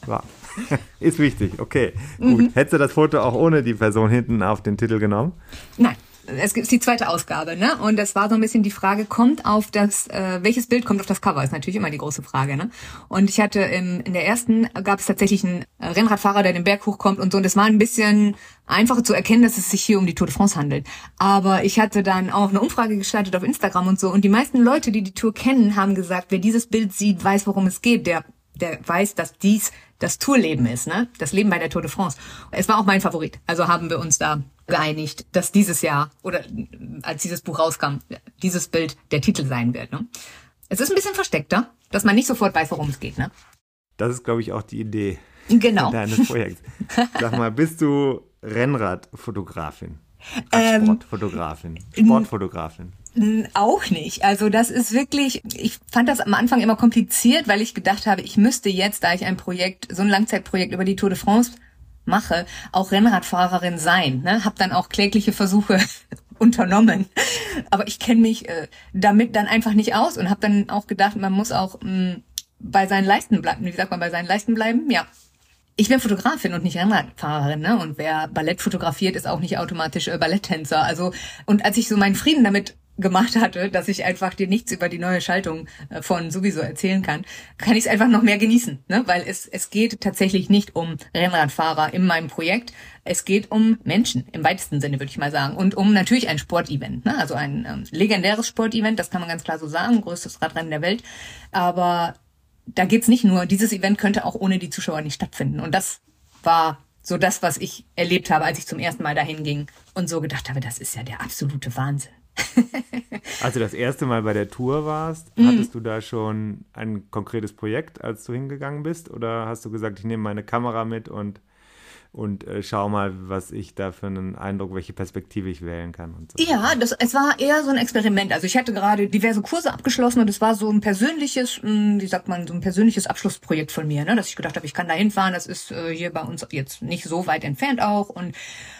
Ja. Ist wichtig, okay. Gut. Mhm. Hättest du das Foto auch ohne die Person hinten auf den Titel genommen? Nein. Es gibt die zweite Ausgabe, ne? Und es war so ein bisschen die Frage, kommt auf das, äh, welches Bild kommt auf das Cover? Ist natürlich immer die große Frage, ne? Und ich hatte im, in der ersten gab es tatsächlich einen Rennradfahrer, der den Berg hochkommt und so. Und es war ein bisschen einfacher zu erkennen, dass es sich hier um die Tour de France handelt. Aber ich hatte dann auch eine Umfrage gestartet auf Instagram und so. Und die meisten Leute, die die Tour kennen, haben gesagt, wer dieses Bild sieht, weiß, worum es geht. Der der weiß, dass dies das Tourleben ist, ne? Das Leben bei der Tour de France. Es war auch mein Favorit. Also haben wir uns da geeinigt, dass dieses Jahr oder als dieses Buch rauskam, dieses Bild der Titel sein wird. Ne? Es ist ein bisschen versteckter, dass man nicht sofort weiß, worum es geht. Ne? Das ist, glaube ich, auch die Idee genau. deines Projekts. Sag mal, bist du Rennradfotografin? Ähm, Sportfotografin, Sportfotografin. Auch nicht. Also das ist wirklich, ich fand das am Anfang immer kompliziert, weil ich gedacht habe, ich müsste jetzt, da ich ein Projekt, so ein Langzeitprojekt über die Tour de France mache, auch Rennradfahrerin sein. Ne? Hab dann auch klägliche Versuche unternommen. Aber ich kenne mich äh, damit dann einfach nicht aus und habe dann auch gedacht, man muss auch mh, mm, bei seinen Leisten bleiben. Wie sagt man, bei seinen Leisten bleiben? Ja. Ich bin Fotografin und nicht Rennradfahrerin, ne? Und wer Ballett fotografiert, ist auch nicht automatisch äh, Balletttänzer. Also und als ich so meinen Frieden damit gemacht hatte, dass ich einfach dir nichts über die neue Schaltung äh, von sowieso erzählen kann, kann ich es einfach noch mehr genießen, ne? weil es, es geht tatsächlich nicht um Rennradfahrer in meinem Projekt, es geht um Menschen im weitesten Sinne, würde ich mal sagen, und um natürlich ein Sportevent, ne? also ein ähm, legendäres Sportevent, das kann man ganz klar so sagen, größtes Radrennen der Welt, aber da geht's nicht nur, dieses Event könnte auch ohne die Zuschauer nicht stattfinden und das war so das, was ich erlebt habe, als ich zum ersten Mal dahin ging und so gedacht habe, das ist ja der absolute Wahnsinn. als du das erste Mal bei der Tour warst, mhm. hattest du da schon ein konkretes Projekt, als du hingegangen bist? Oder hast du gesagt, ich nehme meine Kamera mit und und äh, schau mal, was ich da für einen Eindruck, welche Perspektive ich wählen kann. Und so. Ja, das, es war eher so ein Experiment. Also ich hatte gerade diverse Kurse abgeschlossen und es war so ein persönliches, mh, hm, wie sagt man, so ein persönliches Abschlussprojekt von mir, ne? dass ich gedacht habe, ich kann da hinfahren. Das ist äh, hier bei uns jetzt nicht so weit entfernt auch und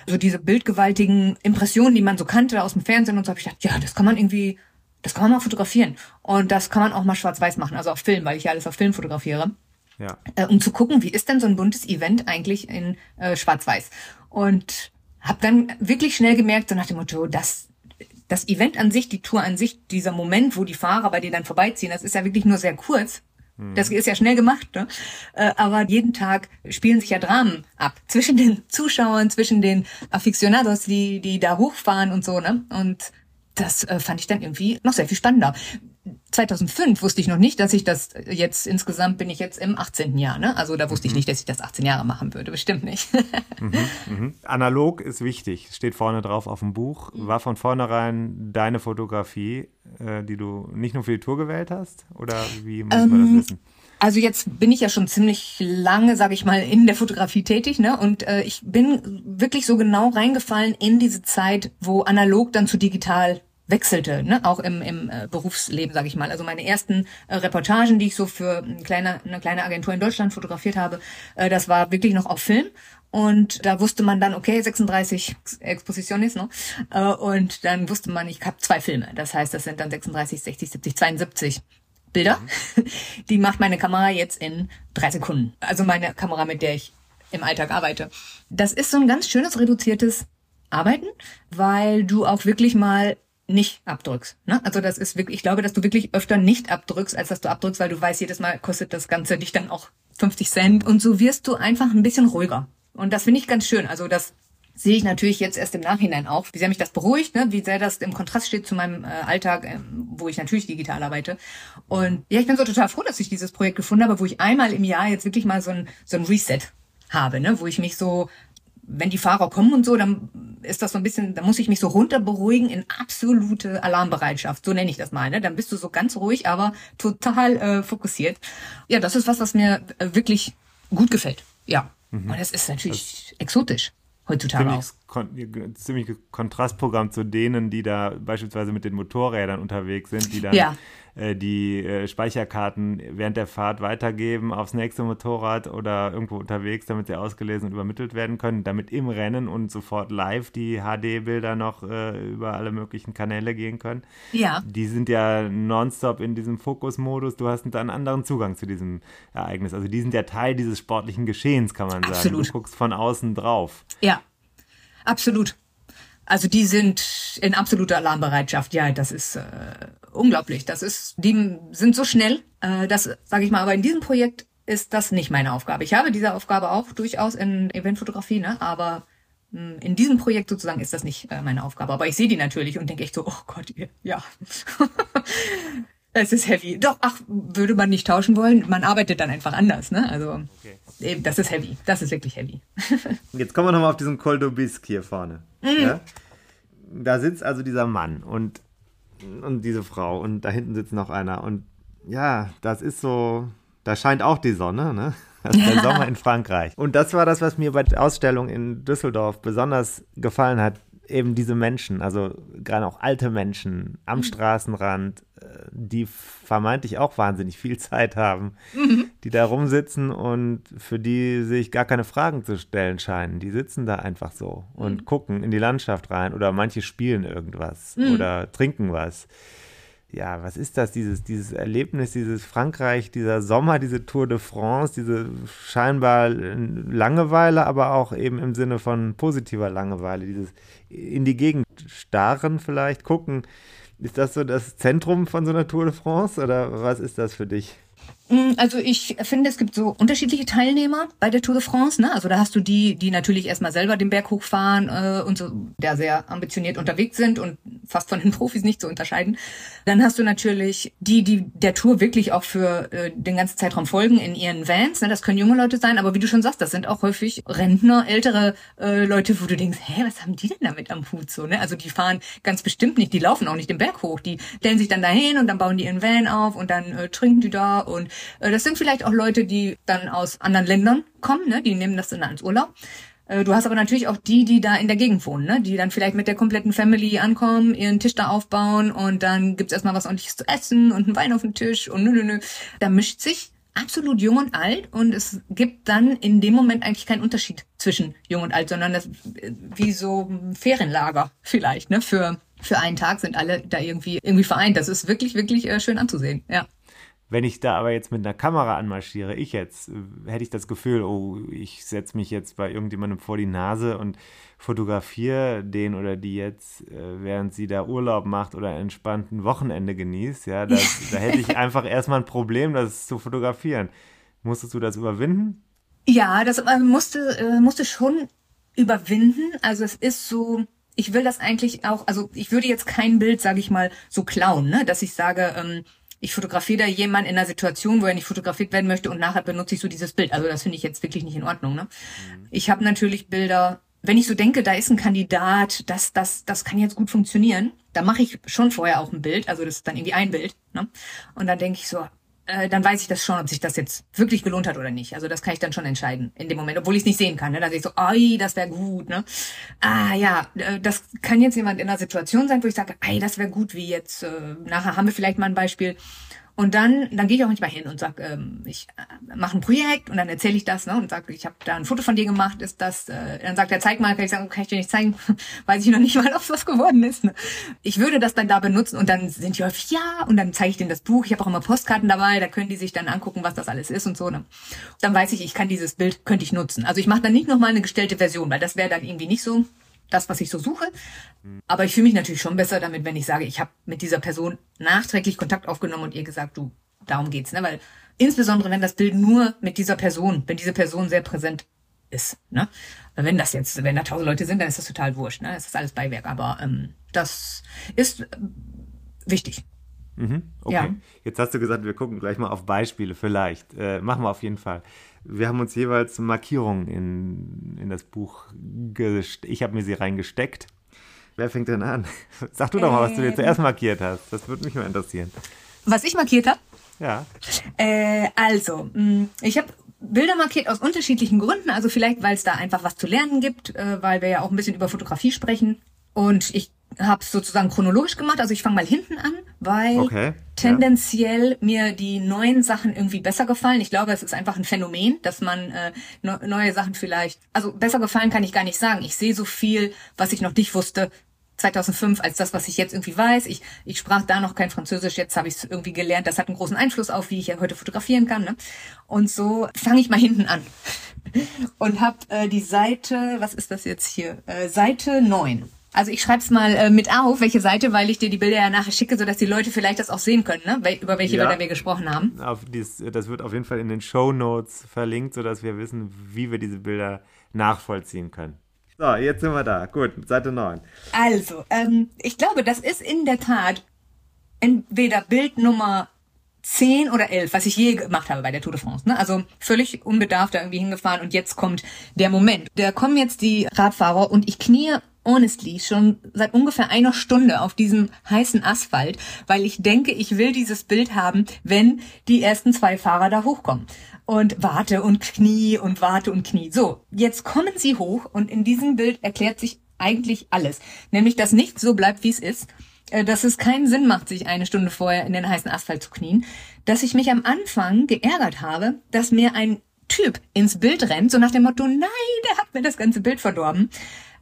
so diese bildgewaltigen Impressionen, die man so kannte aus dem Fernsehen und so, habe ich gedacht, ja, das kann man irgendwie, das kann man mal fotografieren und das kann man auch mal schwarz-weiß machen, also auf Film, weil ich ja alles auf Film fotografiere ja. äh, um zu gucken, wie ist denn so ein buntes Event eigentlich in äh, Schwarz-Weiß. Und habe dann wirklich schnell gemerkt, so nach dem Motto, das das Event an sich, die Tour an sich, dieser Moment, wo die Fahrer bei dir dann vorbeiziehen, das ist ja wirklich nur sehr kurz. Mhm. Das ist ja schnell gemacht, ne? Äh, aber jeden Tag spielen sich ja Dramen ab zwischen den Zuschauern, zwischen den Aficionados, die die da hochfahren und so, ne? Und das äh, fand ich dann irgendwie noch sehr viel spannender. 2005 wusste ich noch nicht, dass ich das jetzt insgesamt bin ich jetzt im 18. Jahr, ne? Also da wusste mhm. ich nicht, dass ich das 18 Jahre machen würde, bestimmt nicht. mhm, mhm. Analog ist wichtig, steht vorne drauf auf dem Buch. War von vornherein deine Fotografie, äh, die du nicht nur für die Tour gewählt hast? Oder wie muss ähm, man das wissen? Also jetzt bin ich ja schon ziemlich lange, sage ich mal, in der Fotografie tätig, ne? Und äh, ich bin wirklich so genau reingefallen in diese Zeit, wo analog dann zu digital wechselte, ne? auch im, im äh, Berufsleben, sage ich mal. Also meine ersten äh, Reportagen, die ich so für eine kleine, eine kleine Agentur in Deutschland fotografiert habe, äh, das war wirklich noch auf Film. Und da wusste man dann, okay, 36 Expositiones, ne? Äh, und dann wusste man, ich habe zwei Filme. Das heißt, das sind dann 36, 60, 70, 72 Bilder. Mhm. Die macht meine Kamera jetzt in drei Sekunden. Also meine Kamera, mit der ich im Alltag arbeite. Das ist so ein ganz schönes reduziertes Arbeiten, weil du auch wirklich mal nicht abdrückst. Ne? Also das ist wirklich, ich glaube, dass du wirklich öfter nicht abdrückst, als dass du abdrückst, weil du weißt, jedes Mal kostet das Ganze dich dann auch 50 Cent und so wirst du einfach ein bisschen ruhiger. Und das finde ich ganz schön. Also das sehe ich natürlich jetzt erst im Nachhinein auch, wie sehr mich das beruhigt, ne? wie sehr das im Kontrast steht zu meinem äh, Alltag, äh, wo ich natürlich digital arbeite. Und ja, ich bin so total froh, dass ich dieses Projekt gefunden habe, wo ich einmal im Jahr jetzt wirklich mal so ein, so ein Reset habe, ne? wo ich mich so wenn die Fahrer kommen und so, dann ist das so ein bisschen, da muss ich mich so runter beruhigen in absolute Alarmbereitschaft. So nenne ich das mal. Ne? Dann bist du so ganz ruhig, aber total äh, fokussiert. Ja, das ist was, was mir äh, wirklich gut gefällt. Ja. Mhm. Und das ist natürlich das exotisch heutzutage ziemlich, auch. Kon ziemlich Kontrastprogramm zu denen, die da beispielsweise mit den Motorrädern unterwegs sind, die dann ja. Äh, die äh, Speicherkarten während der Fahrt weitergeben aufs nächste Motorrad oder irgendwo unterwegs, damit sie ausgelesen und übermittelt werden können, damit im Rennen und sofort live die HD-Bilder noch äh, über alle möglichen Kanäle gehen können. Ja. Die sind ja nonstop in diesem Fokusmodus. Du hast einen anderen Zugang zu diesem Ereignis. Also die sind ja Teil dieses sportlichen Geschehens, kann man sagen. Absolut. Du guckst von außen drauf. Ja. Absolut. Also die sind in absoluter Alarmbereitschaft. Ja, das ist äh, unglaublich. Das ist, die sind so schnell. Äh, das sage ich mal. Aber in diesem Projekt ist das nicht meine Aufgabe. Ich habe diese Aufgabe auch durchaus in Eventfotografie, ne? Aber mh, hm, in diesem Projekt sozusagen ist das nicht äh, meine Aufgabe. Aber ich sehe die natürlich und denke echt so, oh Gott, ja. Es ist heavy. Doch, ach, würde man nicht tauschen wollen, man arbeitet dann einfach anders, ne? Also, okay. Das ist heavy. Das ist wirklich heavy. Jetzt kommen wir nochmal auf diesen Col d'Aubisque hier vorne. Mhm. Ja? Da sitzt also dieser Mann und, und diese Frau und da hinten sitzt noch einer und ja, das ist so, da scheint auch die Sonne, ne? Das ist der Sommer in Frankreich. Und das war das, was mir bei der Ausstellung in Düsseldorf besonders gefallen hat eben diese Menschen, also gerade auch alte Menschen am mhm. Straßenrand, äh, die vermeintlich auch wahnsinnig viel Zeit haben, mhm. die da rumsitzen und für die sich gar keine Fragen zu stellen scheinen. Die sitzen da einfach so und mhm. gucken in die Landschaft rein oder manche spielen irgendwas mhm. oder trinken was ja, was ist das, dieses, dieses Erlebnis, dieses Frankreich, dieser Sommer, diese Tour de France, diese scheinbar Langeweile, aber auch eben im Sinne von positiver Langeweile, dieses in die Gegend starren vielleicht, gucken, Ist das so das Zentrum von so einer Tour de France oder was ist das für dich? Mm, also ich finde, es gibt so unterschiedliche Teilnehmer bei der Tour de France. Ne? Also da hast du die, die natürlich erstmal selber den Berg hochfahren äh, und so, der sehr ambitioniert unterwegs sind und fast von den Profis nicht zu unterscheiden. Dann hast du natürlich die, die der Tour wirklich auch für äh, den ganzen Zeitraum folgen in ihren Vans. Ne? Das können junge Leute sein, aber wie du schon sagst, das sind auch häufig Rentner, ältere äh, Leute, wo du denkst, hä, was haben die denn damit am Hut so? Ne? Also die fahren ganz bestimmt nicht, die laufen auch nicht den Berg hoch. Die stellen sich dann dahin und dann bauen die ihren Van auf und dann äh, trinken die da und das sind vielleicht auch Leute, die dann aus anderen Ländern kommen, ne? die nehmen das dann als Urlaub. Äh, du hast aber natürlich auch die, die da in der Gegend wohnen, ne? die dann vielleicht mit der kompletten Family ankommen, ihren Tisch da aufbauen und dann gibt's erstmal was ordentliches zu essen und einen Wein auf dem Tisch und nö, nö, nö. Da mischt sich absolut jung und alt und es gibt dann in dem Moment eigentlich keinen Unterschied zwischen jung und alt, sondern das wie so ein Ferienlager vielleicht, ne? Für, für einen Tag sind alle da irgendwie, irgendwie vereint. Das ist wirklich, wirklich äh, schön anzusehen, ja. Wenn ich da aber jetzt mit einer Kamera anmarschiere, ich jetzt, hätte ich das Gefühl, oh, ich setze mich jetzt bei irgendjemandem vor die Nase und fotografiere den oder die jetzt, äh, während sie da Urlaub macht oder entspannt ein Wochenende genießt. Ja, das, da hätte ich einfach erstmal ein Problem, das zu fotografieren. Musstest du das überwinden? Ja, das äh, musste, äh, musste schon überwinden. Also es ist so, ich will das eigentlich auch, also ich würde jetzt kein Bild, sage ich mal, so klauen, ne? dass ich sage, ähm, ich fotografiere da jemanden in einer Situation, wo er nicht fotografiert werden möchte und nachher benutze ich so dieses Bild. Also das finde ich jetzt wirklich nicht in Ordnung. Ne? Mhm. Ich habe natürlich Bilder, wenn ich so denke, da ist ein Kandidat, das, das, das kann jetzt gut funktionieren, da mache ich schon vorher auch ein Bild, also das ist dann irgendwie ein Bild. Ne? Und dann denke ich so, äh, dann weiß ich das schon, ob sich das jetzt wirklich gelohnt hat oder nicht. Also das kann ich dann schon entscheiden in dem Moment, obwohl ich es nicht sehen kann. Ne? Da sehe ich so, ey, das wäre gut. Ne? Ah ja, äh, das kann jetzt jemand in einer Situation sein, wo ich sage, ey, das wäre gut, wie jetzt, äh, nachher haben wir vielleicht mal ein Beispiel, und dann, dann gehe ich auch manchmal hin und sag, ähm, ich äh, mache ein Projekt und dann erzähle ich das ne, und sage, ich habe da ein Foto von dir gemacht, ist das, äh, dann sagt er, zeig mal, kann ich sagen, kann ich dir nicht zeigen, weiß ich noch nicht mal, ob es was geworden ist. Ne? Ich würde das dann da benutzen und dann sind die häufig, ja, und dann zeige ich denen das Buch, ich habe auch immer Postkarten dabei, da können die sich dann angucken, was das alles ist und so. Ne? Dann weiß ich, ich kann dieses Bild, könnte ich nutzen. Also ich mache dann nicht nochmal eine gestellte Version, weil das wäre dann irgendwie nicht so das, was ich so suche. Aber ich fühle mich natürlich schon besser damit, wenn ich sage, ich habe mit dieser Person nachträglich Kontakt aufgenommen und ihr gesagt, du, darum geht's, ne? Weil insbesondere wenn das Bild nur mit dieser Person, wenn diese Person sehr präsent ist, ne? Wenn das jetzt, wenn da tausend Leute sind, dann ist das total wurscht, ne? Das ist alles Beiwerk, aber ähm, das ist wichtig. Mhm, okay. Ja. Jetzt hast du gesagt, wir gucken gleich mal auf Beispiele, vielleicht. Äh, machen wir auf jeden Fall. Wir haben uns jeweils Markierungen in, in das Buch gesteckt. Ich habe mir sie reingesteckt. Wer fängt denn an? Sag du doch mal, was du dir zuerst markiert hast. Das würde mich mal interessieren. Was ich markiert habe? Ja. Äh, also, mm, ich habe Bilder markiert aus unterschiedlichen Gründen. Also vielleicht, weil es da einfach was zu lernen gibt, äh, weil wir ja auch ein bisschen über Fotografie sprechen. Und ich habe es sozusagen chronologisch gemacht. Also ich fange mal hinten an, weil okay, tendenziell ja. mir die neuen Sachen irgendwie besser gefallen. Ich glaube, es ist einfach ein Phänomen, dass man äh, ne, neue Sachen vielleicht, also besser gefallen kann ich gar nicht sagen. Ich sehe so viel, was ich noch nicht wusste. 2005 als das, was ich jetzt irgendwie weiß. Ich, ich sprach da noch kein Französisch, jetzt habe ich es irgendwie gelernt. Das hat einen großen Einfluss auf, wie ich ja heute fotografieren kann. Ne? Und so fange ich mal hinten an und habe äh, die Seite, was ist das jetzt hier? Äh, Seite 9 also ich schreibe es mal äh, mit auf, welche Seite, weil ich dir die Bilder ja nachher schicke, sodass die Leute vielleicht das auch sehen können, ne? über welche ja, Bilder wir gesprochen haben. Auf dies, das wird auf jeden Fall in den Show Notes verlinkt, sodass wir wissen, wie wir diese Bilder nachvollziehen können. So, jetzt sind wir da. Gut, Seite 9. Also, ähm, ich glaube, das ist in der Tat entweder Bild Nummer 10 oder 11, was ich je gemacht habe bei der Tour de France. Ne? Also völlig unbedarft da irgendwie hingefahren und jetzt kommt der Moment. Da kommen jetzt die Radfahrer und ich knie honestly schon seit ungefähr einer Stunde auf diesem heißen Asphalt, weil ich denke, ich will dieses Bild haben, wenn die ersten zwei Fahrer da hochkommen. Und warte und knie und warte und knie. So, jetzt kommen sie hoch und in diesem Bild erklärt sich eigentlich alles. Nämlich, dass nichts so bleibt, wie es ist äh, dass es keinen Sinn macht, sich eine Stunde vorher in den heißen Asphalt zu knien, dass ich mich am Anfang geärgert habe, dass mir ein Typ ins Bild rennt, so nach dem Motto, nein, der hat mir das ganze Bild verdorben.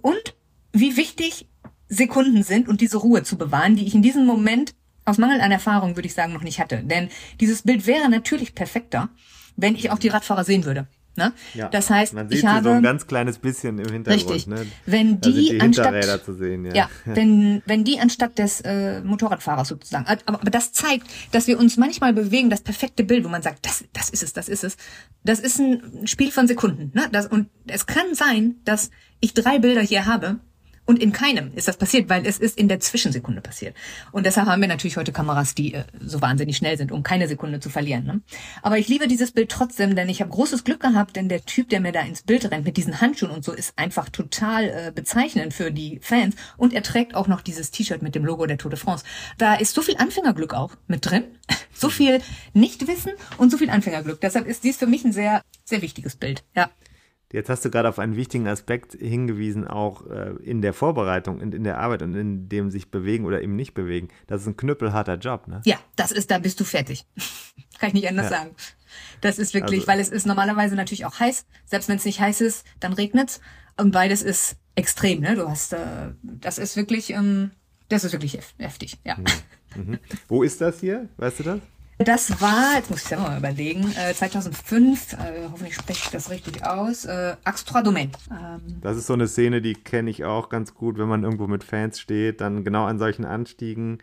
Und wie wichtig Sekunden sind und diese Ruhe zu bewahren, die ich in diesem Moment aus Mangel an Erfahrung, würde ich sagen, noch nicht hatte. Denn dieses Bild wäre natürlich perfekter, wenn ich auch die Radfahrer sehen würde. Ne? Ja. Das heißt, Man sieht ich habe so ein ganz kleines bisschen im Hintergrund. Richtig. Ne? Wenn sind die die anstatt- sehen, ja. Ja, wenn, wenn die anstatt des äh, Motorradfahrers sozusagen. Aber, aber das zeigt, dass wir uns manchmal bewegen, das perfekte Bild, wo man sagt, das, das ist es, das ist es. Das ist ein Spiel von Sekunden. Ne? Das, und es kann sein, dass ich drei Bilder hier habe und in keinem ist das passiert, weil es ist in der Zwischensekunde passiert. Und deshalb haben wir natürlich heute Kameras, die äh, so wahnsinnig schnell sind, um keine Sekunde zu verlieren. Ne? Aber ich liebe dieses Bild trotzdem, denn ich habe großes Glück gehabt, denn der Typ, der mir da ins Bild rennt mit diesen Handschuhen und so, ist einfach total äh, bezeichnend für die Fans. Und er trägt auch noch dieses T-Shirt mit dem Logo der Tour de France. Da ist so viel Anfängerglück auch mit drin, so viel Nichtwissen und so viel Anfängerglück. Deshalb ist dies für mich ein sehr, sehr wichtiges Bild. Ja. Jetzt hast du gerade auf einen wichtigen Aspekt hingewiesen, auch äh, in der Vorbereitung und in der Arbeit und in dem sich bewegen oder eben nicht bewegen. Das ist ein knüppelharter Job, ne? Ja, das ist, da bist du fertig. Kann ich nicht anders Ja. sagen. Das ist wirklich, Also- weil es ist normalerweise natürlich auch heiß. Selbst wenn es nicht heiß ist, dann regnet's. Und beides ist extrem, ne? Du hast, äh, das ist wirklich, ähm, das ist wirklich hef- heftig, ja. Mhm. Wo ist das hier? Weißt du das? Das war, jetzt muss ich selber mal überlegen, äh, 2005, äh, hoffentlich spreche ich das richtig aus, äh, Axe Trois Domaines. Ähm, Das ist so eine Szene, die kenne ich auch ganz gut, wenn man irgendwo mit Fans steht, dann genau an solchen Anstiegen.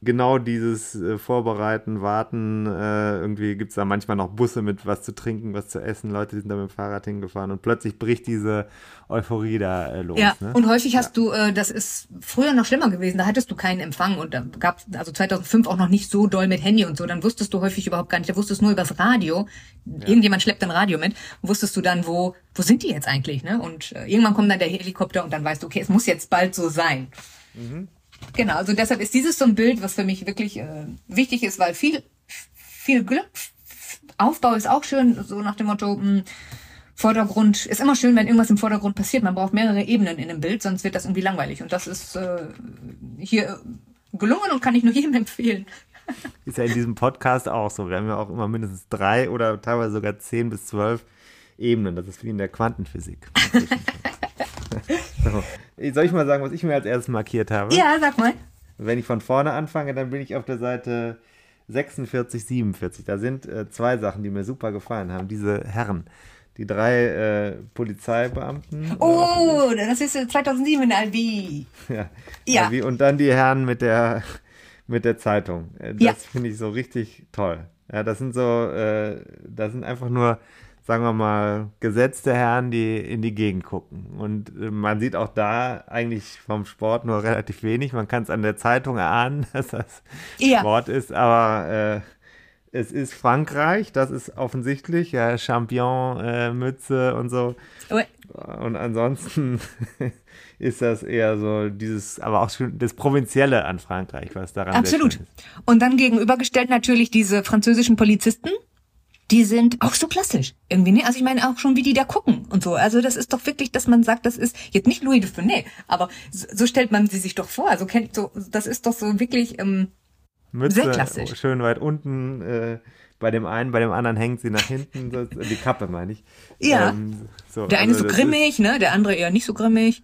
Genau dieses äh, Vorbereiten, Warten, äh, irgendwie gibt's da manchmal noch Busse mit was zu trinken, was zu essen, Leute sind da mit dem Fahrrad hingefahren und plötzlich bricht diese Euphorie da äh, los. Ja, ne? und häufig hast du, äh, das ist früher noch schlimmer gewesen, da hattest du keinen Empfang und da gab also 2005 auch noch nicht so doll mit Handy und so, dann wusstest du häufig überhaupt gar nicht, da wusstest du nur übers Radio, irgendjemand schleppt ein Radio mit, wusstest du dann, wo, wo sind die jetzt eigentlich, ne? Und äh, irgendwann kommt dann der Helikopter und dann weißt du, okay, es muss jetzt bald so sein. Genau, also deshalb ist dieses so ein Bild, was für mich wirklich äh, wichtig ist, weil viel, viel Glück, Aufbau ist auch schön, so nach dem Motto, mh, Vordergrund ist immer schön, wenn irgendwas im Vordergrund passiert. Man braucht mehrere Ebenen in einem Bild, sonst wird das irgendwie langweilig. Und das ist äh, hier gelungen und kann ich nur jedem empfehlen. Ist ja in diesem Podcast auch so. Wir haben ja auch immer mindestens drei oder teilweise sogar zehn bis zwölf Ebenen. Das ist wie in der Quantenphysik. so. Soll ich mal sagen, was ich mir als erstes markiert habe? Ja, sag mal. Wenn ich von vorne anfange, dann bin ich auf der Seite 46, 47. Da sind äh, zwei Sachen, die mir super gefallen haben. Diese Herren, die drei äh, Polizeibeamten. Oh, das ist äh, 2007 in Albi. Ja. Ja. Wie- Und dann die Herren mit der, mit der Zeitung. Äh, Das Ja. finde ich so richtig toll. Ja, das sind so, äh, das sind einfach nur, sagen wir mal, gesetzte Herren, die in die Gegend gucken. Und äh, man sieht auch da eigentlich vom Sport nur relativ wenig. Man kann es an der Zeitung erahnen, dass das Ja. Sport ist, aber äh, es ist Frankreich, das ist offensichtlich, ja, Champion-Mütze und so. Und ansonsten ist das eher so dieses, aber auch das Provinzielle an Frankreich, was daran Absolut. Und dann gegenübergestellt natürlich diese französischen Polizisten. Die sind auch so klassisch. Irgendwie, ne? Also ich meine auch schon, wie die da gucken und so. Also das ist doch wirklich, dass man sagt, das ist jetzt nicht Louis de Funès, aber so, so stellt man sie sich doch vor. Also kennt so, das ist doch so wirklich, ähm, Mütze Sehr klassisch. schön weit unten, äh, bei dem einen, bei dem anderen hängt sie nach hinten, die Kappe meine ich. Ja. Ähm, so, Der eine also ist so grimmig, ne? Der andere eher nicht so grimmig.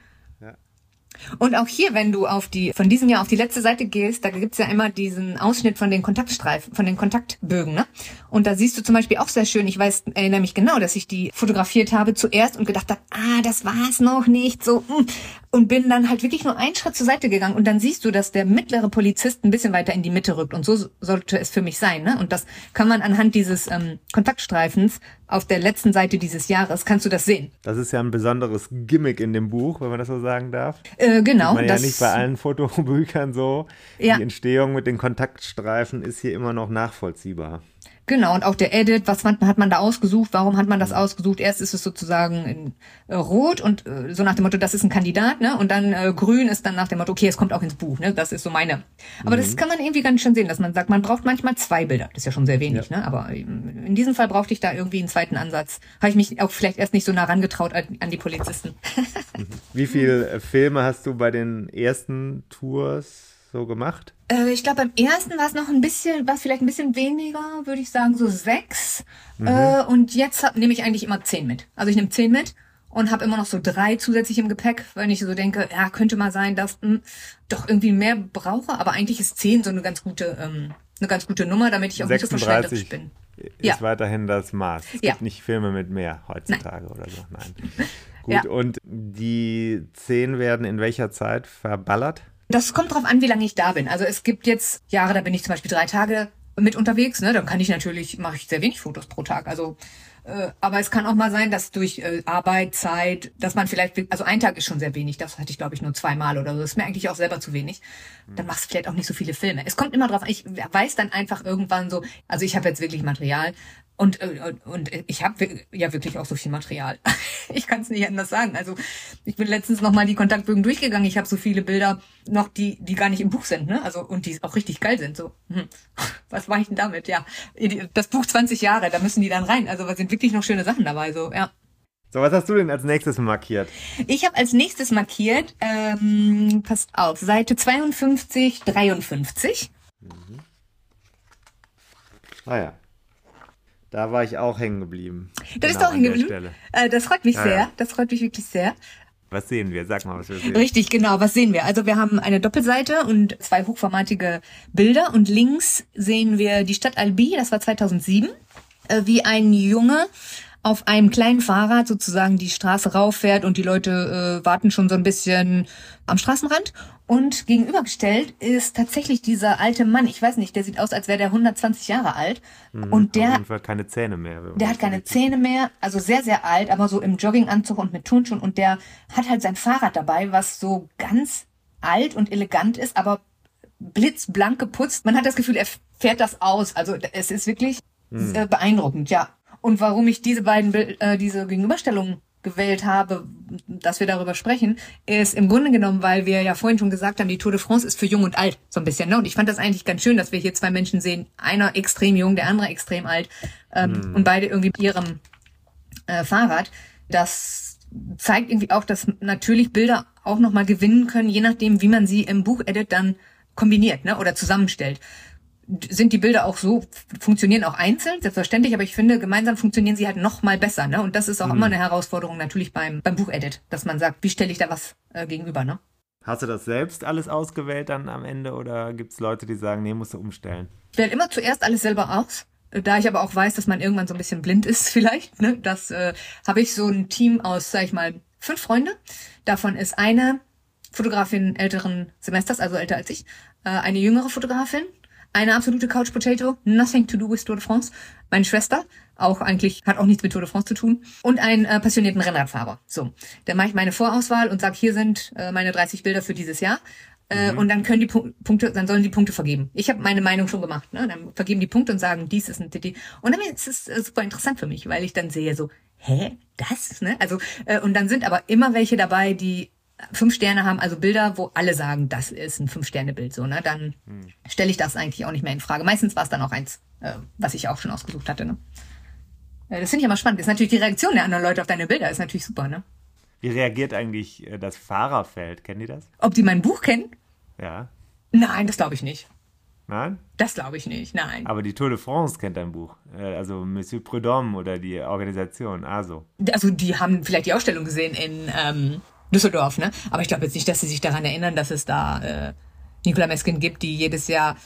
Und auch hier, wenn du auf die, von diesem Jahr auf die letzte Seite gehst, da gibt's ja immer diesen Ausschnitt von den Kontaktstreifen, von den Kontaktbögen, ne? Und da siehst du zum Beispiel auch sehr schön, ich weiß, erinnere mich genau, dass ich die fotografiert habe zuerst und gedacht habe, ah, das war's noch nicht, so, mm. Und bin dann halt wirklich nur einen Schritt zur Seite gegangen und dann siehst du, dass der mittlere Polizist ein bisschen weiter in die Mitte rückt und so sollte es für mich sein, ne? Und das kann man anhand dieses ähm, Kontaktstreifens auf der letzten Seite dieses Jahres, kannst du das sehen. Das ist ja ein besonderes Gimmick in dem Buch, wenn man das so sagen darf. Äh, genau. man ja das, nicht bei allen Fotobüchern so. Ja. Die Entstehung mit den Kontaktstreifen ist hier immer noch nachvollziehbar. Genau, und auch der Edit, was man, hat man da ausgesucht, warum hat man das ausgesucht? Erst ist es sozusagen in äh, Rot und äh, so nach dem Motto, das ist ein Kandidat, ne? Und dann äh, Grün ist dann nach dem Motto, okay, es kommt auch ins Buch, ne? Das ist so meine. Aber das kann man irgendwie ganz schön sehen, dass man sagt, man braucht manchmal zwei Bilder. Das ist ja schon sehr wenig, ne? Aber ähm, in diesem Fall brauchte ich da irgendwie einen zweiten Ansatz. Habe ich mich auch vielleicht erst nicht so nah rangetraut an, an die Polizisten. Wie viele äh, Filme hast du bei den ersten Tours so gemacht? Äh, ich glaube, beim ersten war es noch ein bisschen, war es vielleicht ein bisschen weniger, würde ich sagen, so sechs. Äh, und jetzt nehme ich eigentlich immer zehn mit. Also ich nehme zehn mit und habe immer noch so drei zusätzlich im Gepäck, wenn ich so denke, ja, könnte mal sein, dass mh, doch irgendwie mehr brauche. Aber eigentlich ist zehn so eine ganz gute, ähm, eine ganz gute Nummer, damit ich auch nicht so verschwenderisch bin. ist Ja. weiterhin das Maß. Es Ja. gibt nicht Filme mit mehr heutzutage oder so. Nein. Gut, Ja. und die Szenen werden in welcher Zeit verballert? Das kommt drauf an, wie lange ich da bin. Also es gibt jetzt Jahre, da bin ich zum Beispiel drei Tage mit unterwegs. Ne? Dann kann ich natürlich, mache ich sehr wenig Fotos pro Tag. Also, äh, aber es kann auch mal sein, dass durch äh, Arbeit, Zeit, dass man vielleicht, also ein Tag ist schon sehr wenig. Das hatte ich glaube ich nur zweimal oder so. Das ist mir eigentlich auch selber zu wenig. Dann machst du vielleicht auch nicht so viele Filme. Es kommt immer drauf an. Ich weiß dann einfach irgendwann so. Also ich habe jetzt wirklich Material. Und, äh, und, und ich habe ja wirklich auch so viel Material. ich kann es nicht anders sagen. Also ich bin letztens nochmal die Kontaktbögen durchgegangen. Ich habe so viele Bilder noch, die, die gar nicht im Buch sind, ne? Also und die auch richtig geil sind. So, hm. was mache ich denn damit? Ja, das Buch 20 Jahre, da müssen die dann rein. Also da sind wirklich noch schöne Sachen dabei. So, ja. So, was hast du denn als nächstes markiert? Ich habe als nächstes markiert, ähm, passt auf, Seite 52, 53. Ah ja. Da war ich auch hängen geblieben. Das ist Genau auch hingeblieben. Stelle. Äh, das freut mich Ja, sehr. ja. Das freut mich wirklich sehr. Was sehen wir? Sag mal, was wir sehen. Richtig, genau. Was sehen wir? Also wir haben eine Doppelseite und zwei hochformatige Bilder und links sehen wir die Stadt Albi, das war 2007, äh, wie ein Junge auf einem kleinen Fahrrad sozusagen die Straße rauffährt und die Leute äh, warten schon so ein bisschen am Straßenrand. Und gegenübergestellt ist tatsächlich dieser alte Mann, ich weiß nicht, der sieht aus, als wäre der 120 Jahre alt. und Auf der jeden Fall keine Zähne mehr. der hat keine. Zähne mehr, also sehr, sehr alt, aber so im Jogginganzug und mit Turnschuhen und der hat halt sein Fahrrad dabei, was so ganz alt und elegant ist, aber blitzblank geputzt. Man hat das Gefühl, er fährt das aus. Also es ist wirklich äh, beeindruckend, ja. Und warum ich diese beiden, äh, diese Gegenüberstellungen gewählt habe, dass wir darüber sprechen, ist im Grunde genommen, weil wir ja vorhin schon gesagt haben, die Tour de France ist für jung und alt so ein bisschen. Ne? Und ich fand das eigentlich ganz schön, dass wir hier zwei Menschen sehen, einer extrem jung, der andere extrem alt ähm, und beide irgendwie mit ihrem äh, Fahrrad. Das zeigt irgendwie auch, dass natürlich Bilder auch nochmal gewinnen können, je nachdem, wie man sie im Buchedit dann kombiniert ne? oder zusammenstellt. Sind die Bilder auch so, funktionieren auch einzeln, selbstverständlich, aber ich finde, gemeinsam funktionieren sie halt noch mal besser. Ne? Und das ist auch immer eine Herausforderung natürlich beim, beim Buchedit, dass man sagt, wie stelle ich da was äh, gegenüber. Ne? Hast du das selbst alles ausgewählt dann am Ende oder gibt es Leute, die sagen, nee, musst du umstellen? Ich wähle immer zuerst alles selber aus. Äh, Da ich aber auch weiß, dass man irgendwann so ein bisschen blind ist, vielleicht, ne, das äh, habe ich so ein Team aus, sag ich mal, fünf Freunde. Davon ist eine Fotografin älteren Semesters, also älter als ich, äh, eine jüngere Fotografin, eine absolute Couch Potato, nothing to do with Tour de France, meine Schwester, auch eigentlich hat auch nichts mit Tour de France zu tun und einen äh, passionierten Rennradfahrer. So, dann mache ich meine Vorauswahl und sag, hier sind äh, meine 30 Bilder für dieses Jahr. Äh, Und dann können die Pu Punkte, dann sollen die Punkte vergeben. Ich habe meine Meinung schon gemacht. Ne? Dann vergeben die Punkte und sagen, dies ist ein TT. Und dann ist es äh, super interessant für mich, weil ich dann sehe so, hä, das? Ne? Also äh, und dann sind aber immer welche dabei, die fünf Sterne haben, also Bilder, wo alle sagen, das ist ein Fünf-Sterne-Bild. So, ne? Dann stelle ich das eigentlich auch nicht mehr in Frage. Meistens war es dann auch eins, äh, was ich auch schon ausgesucht hatte. Ne? Äh, Das finde ich immer spannend. Das ist natürlich die Reaktion der anderen Leute auf deine Bilder, ist natürlich super, ne? Wie reagiert eigentlich äh, das Fahrerfeld? Kennen die das? Ob die mein Buch kennen? Ja. Nein, das glaube ich nicht. Nein? Das glaube ich nicht, nein. Aber die Tour de France kennt dein Buch. Äh, Also Monsieur Prudhomme oder die Organisation. Also. Also die haben vielleicht die Ausstellung gesehen in ähm, Düsseldorf, ne? Aber ich glaube jetzt nicht, dass sie sich daran erinnern, dass es da äh, Nicola Meskin gibt, die jedes Jahr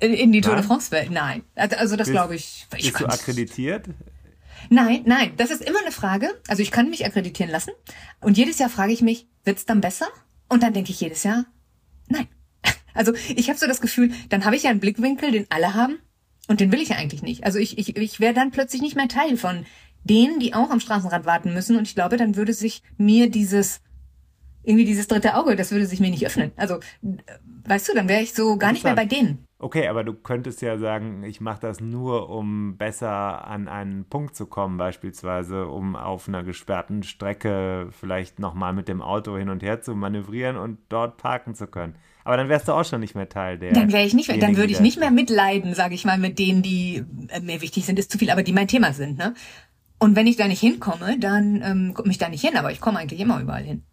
in, in die Tour de? France will. Nein. Also also das glaube ich. ich Bist du akkreditiert? Nein, nein, das ist immer eine Frage. Also ich kann mich akkreditieren lassen und jedes Jahr frage ich mich, wird's dann besser? Und dann denke ich jedes Jahr, nein. Also ich habe so das Gefühl, dann habe ich ja einen Blickwinkel, den alle haben und den will ich ja eigentlich nicht. Also ich, ich, ich wäre dann plötzlich nicht mehr Teil von denen, die auch am Straßenrand warten müssen und ich glaube, dann würde sich mir dieses irgendwie dieses dritte Auge, das würde sich mir nicht öffnen. Also, äh, weißt du, dann wäre ich so gar nicht mehr bei denen. Okay, aber du könntest ja sagen, ich mache das nur, um besser an einen Punkt zu kommen, beispielsweise, um auf einer gesperrten Strecke vielleicht nochmal mit dem Auto hin und her zu manövrieren und dort parken zu können. Aber dann wärst du auch schon nicht mehr Teil der. Dann wäre ich nicht mehr, dann würde ich nicht mehr mitleiden, sage ich mal, mit denen, die äh, mir wichtig sind, ist zu viel, aber die mein Thema sind, ne? Und wenn ich da nicht hinkomme, dann ähm, komme ich da nicht hin, aber ich komme eigentlich immer überall hin.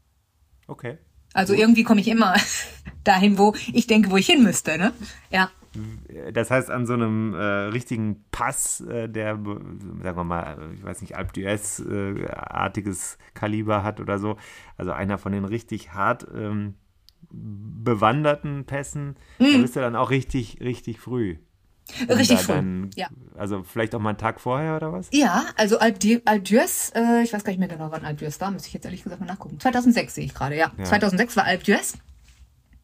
Okay. Also irgendwie komme ich immer dahin, wo ich denke, wo ich hin müsste, ne? Ja. Das heißt, an so einem äh, richtigen Pass, äh, der, sagen wir mal, äh, ich weiß nicht, Alp d'Huez-artiges Kaliber hat oder so, also einer von den richtig hart ähm, bewanderten Pässen, da Mhm. bist du dann auch richtig, richtig früh. Richtig früh. ja. Also vielleicht auch mal einen Tag vorher oder was? Ja, also Alpdiers, äh, ich weiß gar nicht mehr genau, wann Alpdiers war, müsste ich jetzt ehrlich gesagt mal nachgucken. 2006 sehe ich gerade, ja. ja. 2006 war Alpdiers.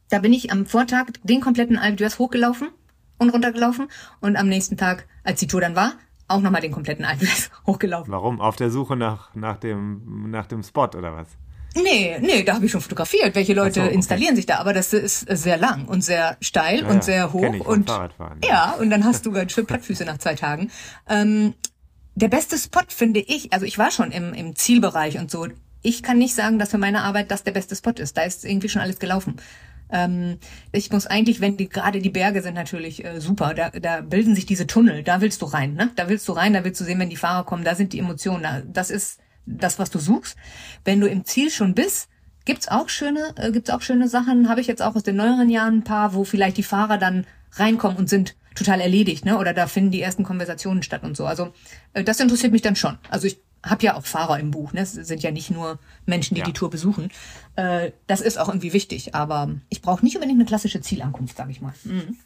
Da bin ich am Vortag den kompletten Alpdiers hochgelaufen und runtergelaufen und am nächsten Tag, als die Tour dann war, auch nochmal den kompletten Alpdiers hochgelaufen. Warum? Auf der Suche nach, nach, dem, nach dem Spot oder was? Nee, nee, da habe ich schon fotografiert. Welche Leute so, okay. installieren sich da? Aber das ist sehr lang und sehr steil ja, und sehr hoch. Ich und Fahrradfahren, ja. ja, und dann hast du ganz schön Plattfüße nach zwei Tagen. Ähm, der beste Spot finde ich, also ich war schon im, im Zielbereich und so. Ich kann nicht sagen, dass für meine Arbeit das der beste Spot ist. Da ist irgendwie schon alles gelaufen. Ähm, ich muss eigentlich, wenn die gerade die Berge sind natürlich äh, super, da, da bilden sich diese Tunnel, da willst du rein, ne? Da willst du rein, da willst du sehen, wenn die Fahrer kommen, da sind die Emotionen, da, das ist das, was du suchst. Wenn du im Ziel schon bist, gibt's auch schöne, äh, gibt's auch schöne Sachen. Habe ich jetzt auch aus den neueren Jahren ein paar, wo vielleicht die Fahrer dann reinkommen und sind total erledigt, ne? Oder da finden die ersten Konversationen statt und so. Also äh, das interessiert mich dann schon. Also ich habe ja auch Fahrer im Buch, ne? Es sind ja nicht nur Menschen, die ja. die Tour besuchen. Äh, das ist auch irgendwie wichtig, aber ich brauche nicht unbedingt eine klassische Zielankunft, sage ich mal. Mhm.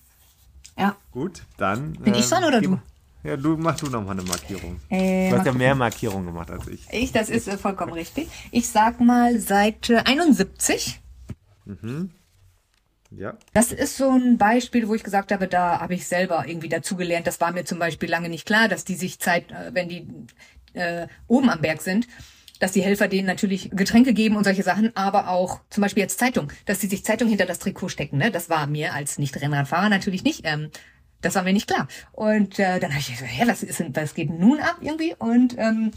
Ja. Gut, dann. Bin ich dran oder du? Ja, du mach du noch mal eine Markierung. Äh, du hast ja mehr Markierungen gemacht als ich. Ich, das ist äh, vollkommen richtig. Ich sag mal Seite 71. Mhm. Ja. Das ist so ein Beispiel, wo ich gesagt habe, da habe ich selber irgendwie dazugelernt. Das war mir zum Beispiel lange nicht klar, dass die sich Zeit, äh, wenn die äh, oben am Berg sind, dass die Helfer denen natürlich Getränke geben und solche Sachen, aber auch zum Beispiel jetzt Zeitung, dass die sich Zeitung hinter das Trikot stecken. Ne? Das war mir als Nicht-Rennradfahrer natürlich nicht ähm, das war mir nicht klar. Und äh, dann habe ich gesagt, hä, was, ist, was geht nun ab irgendwie? Und ähm,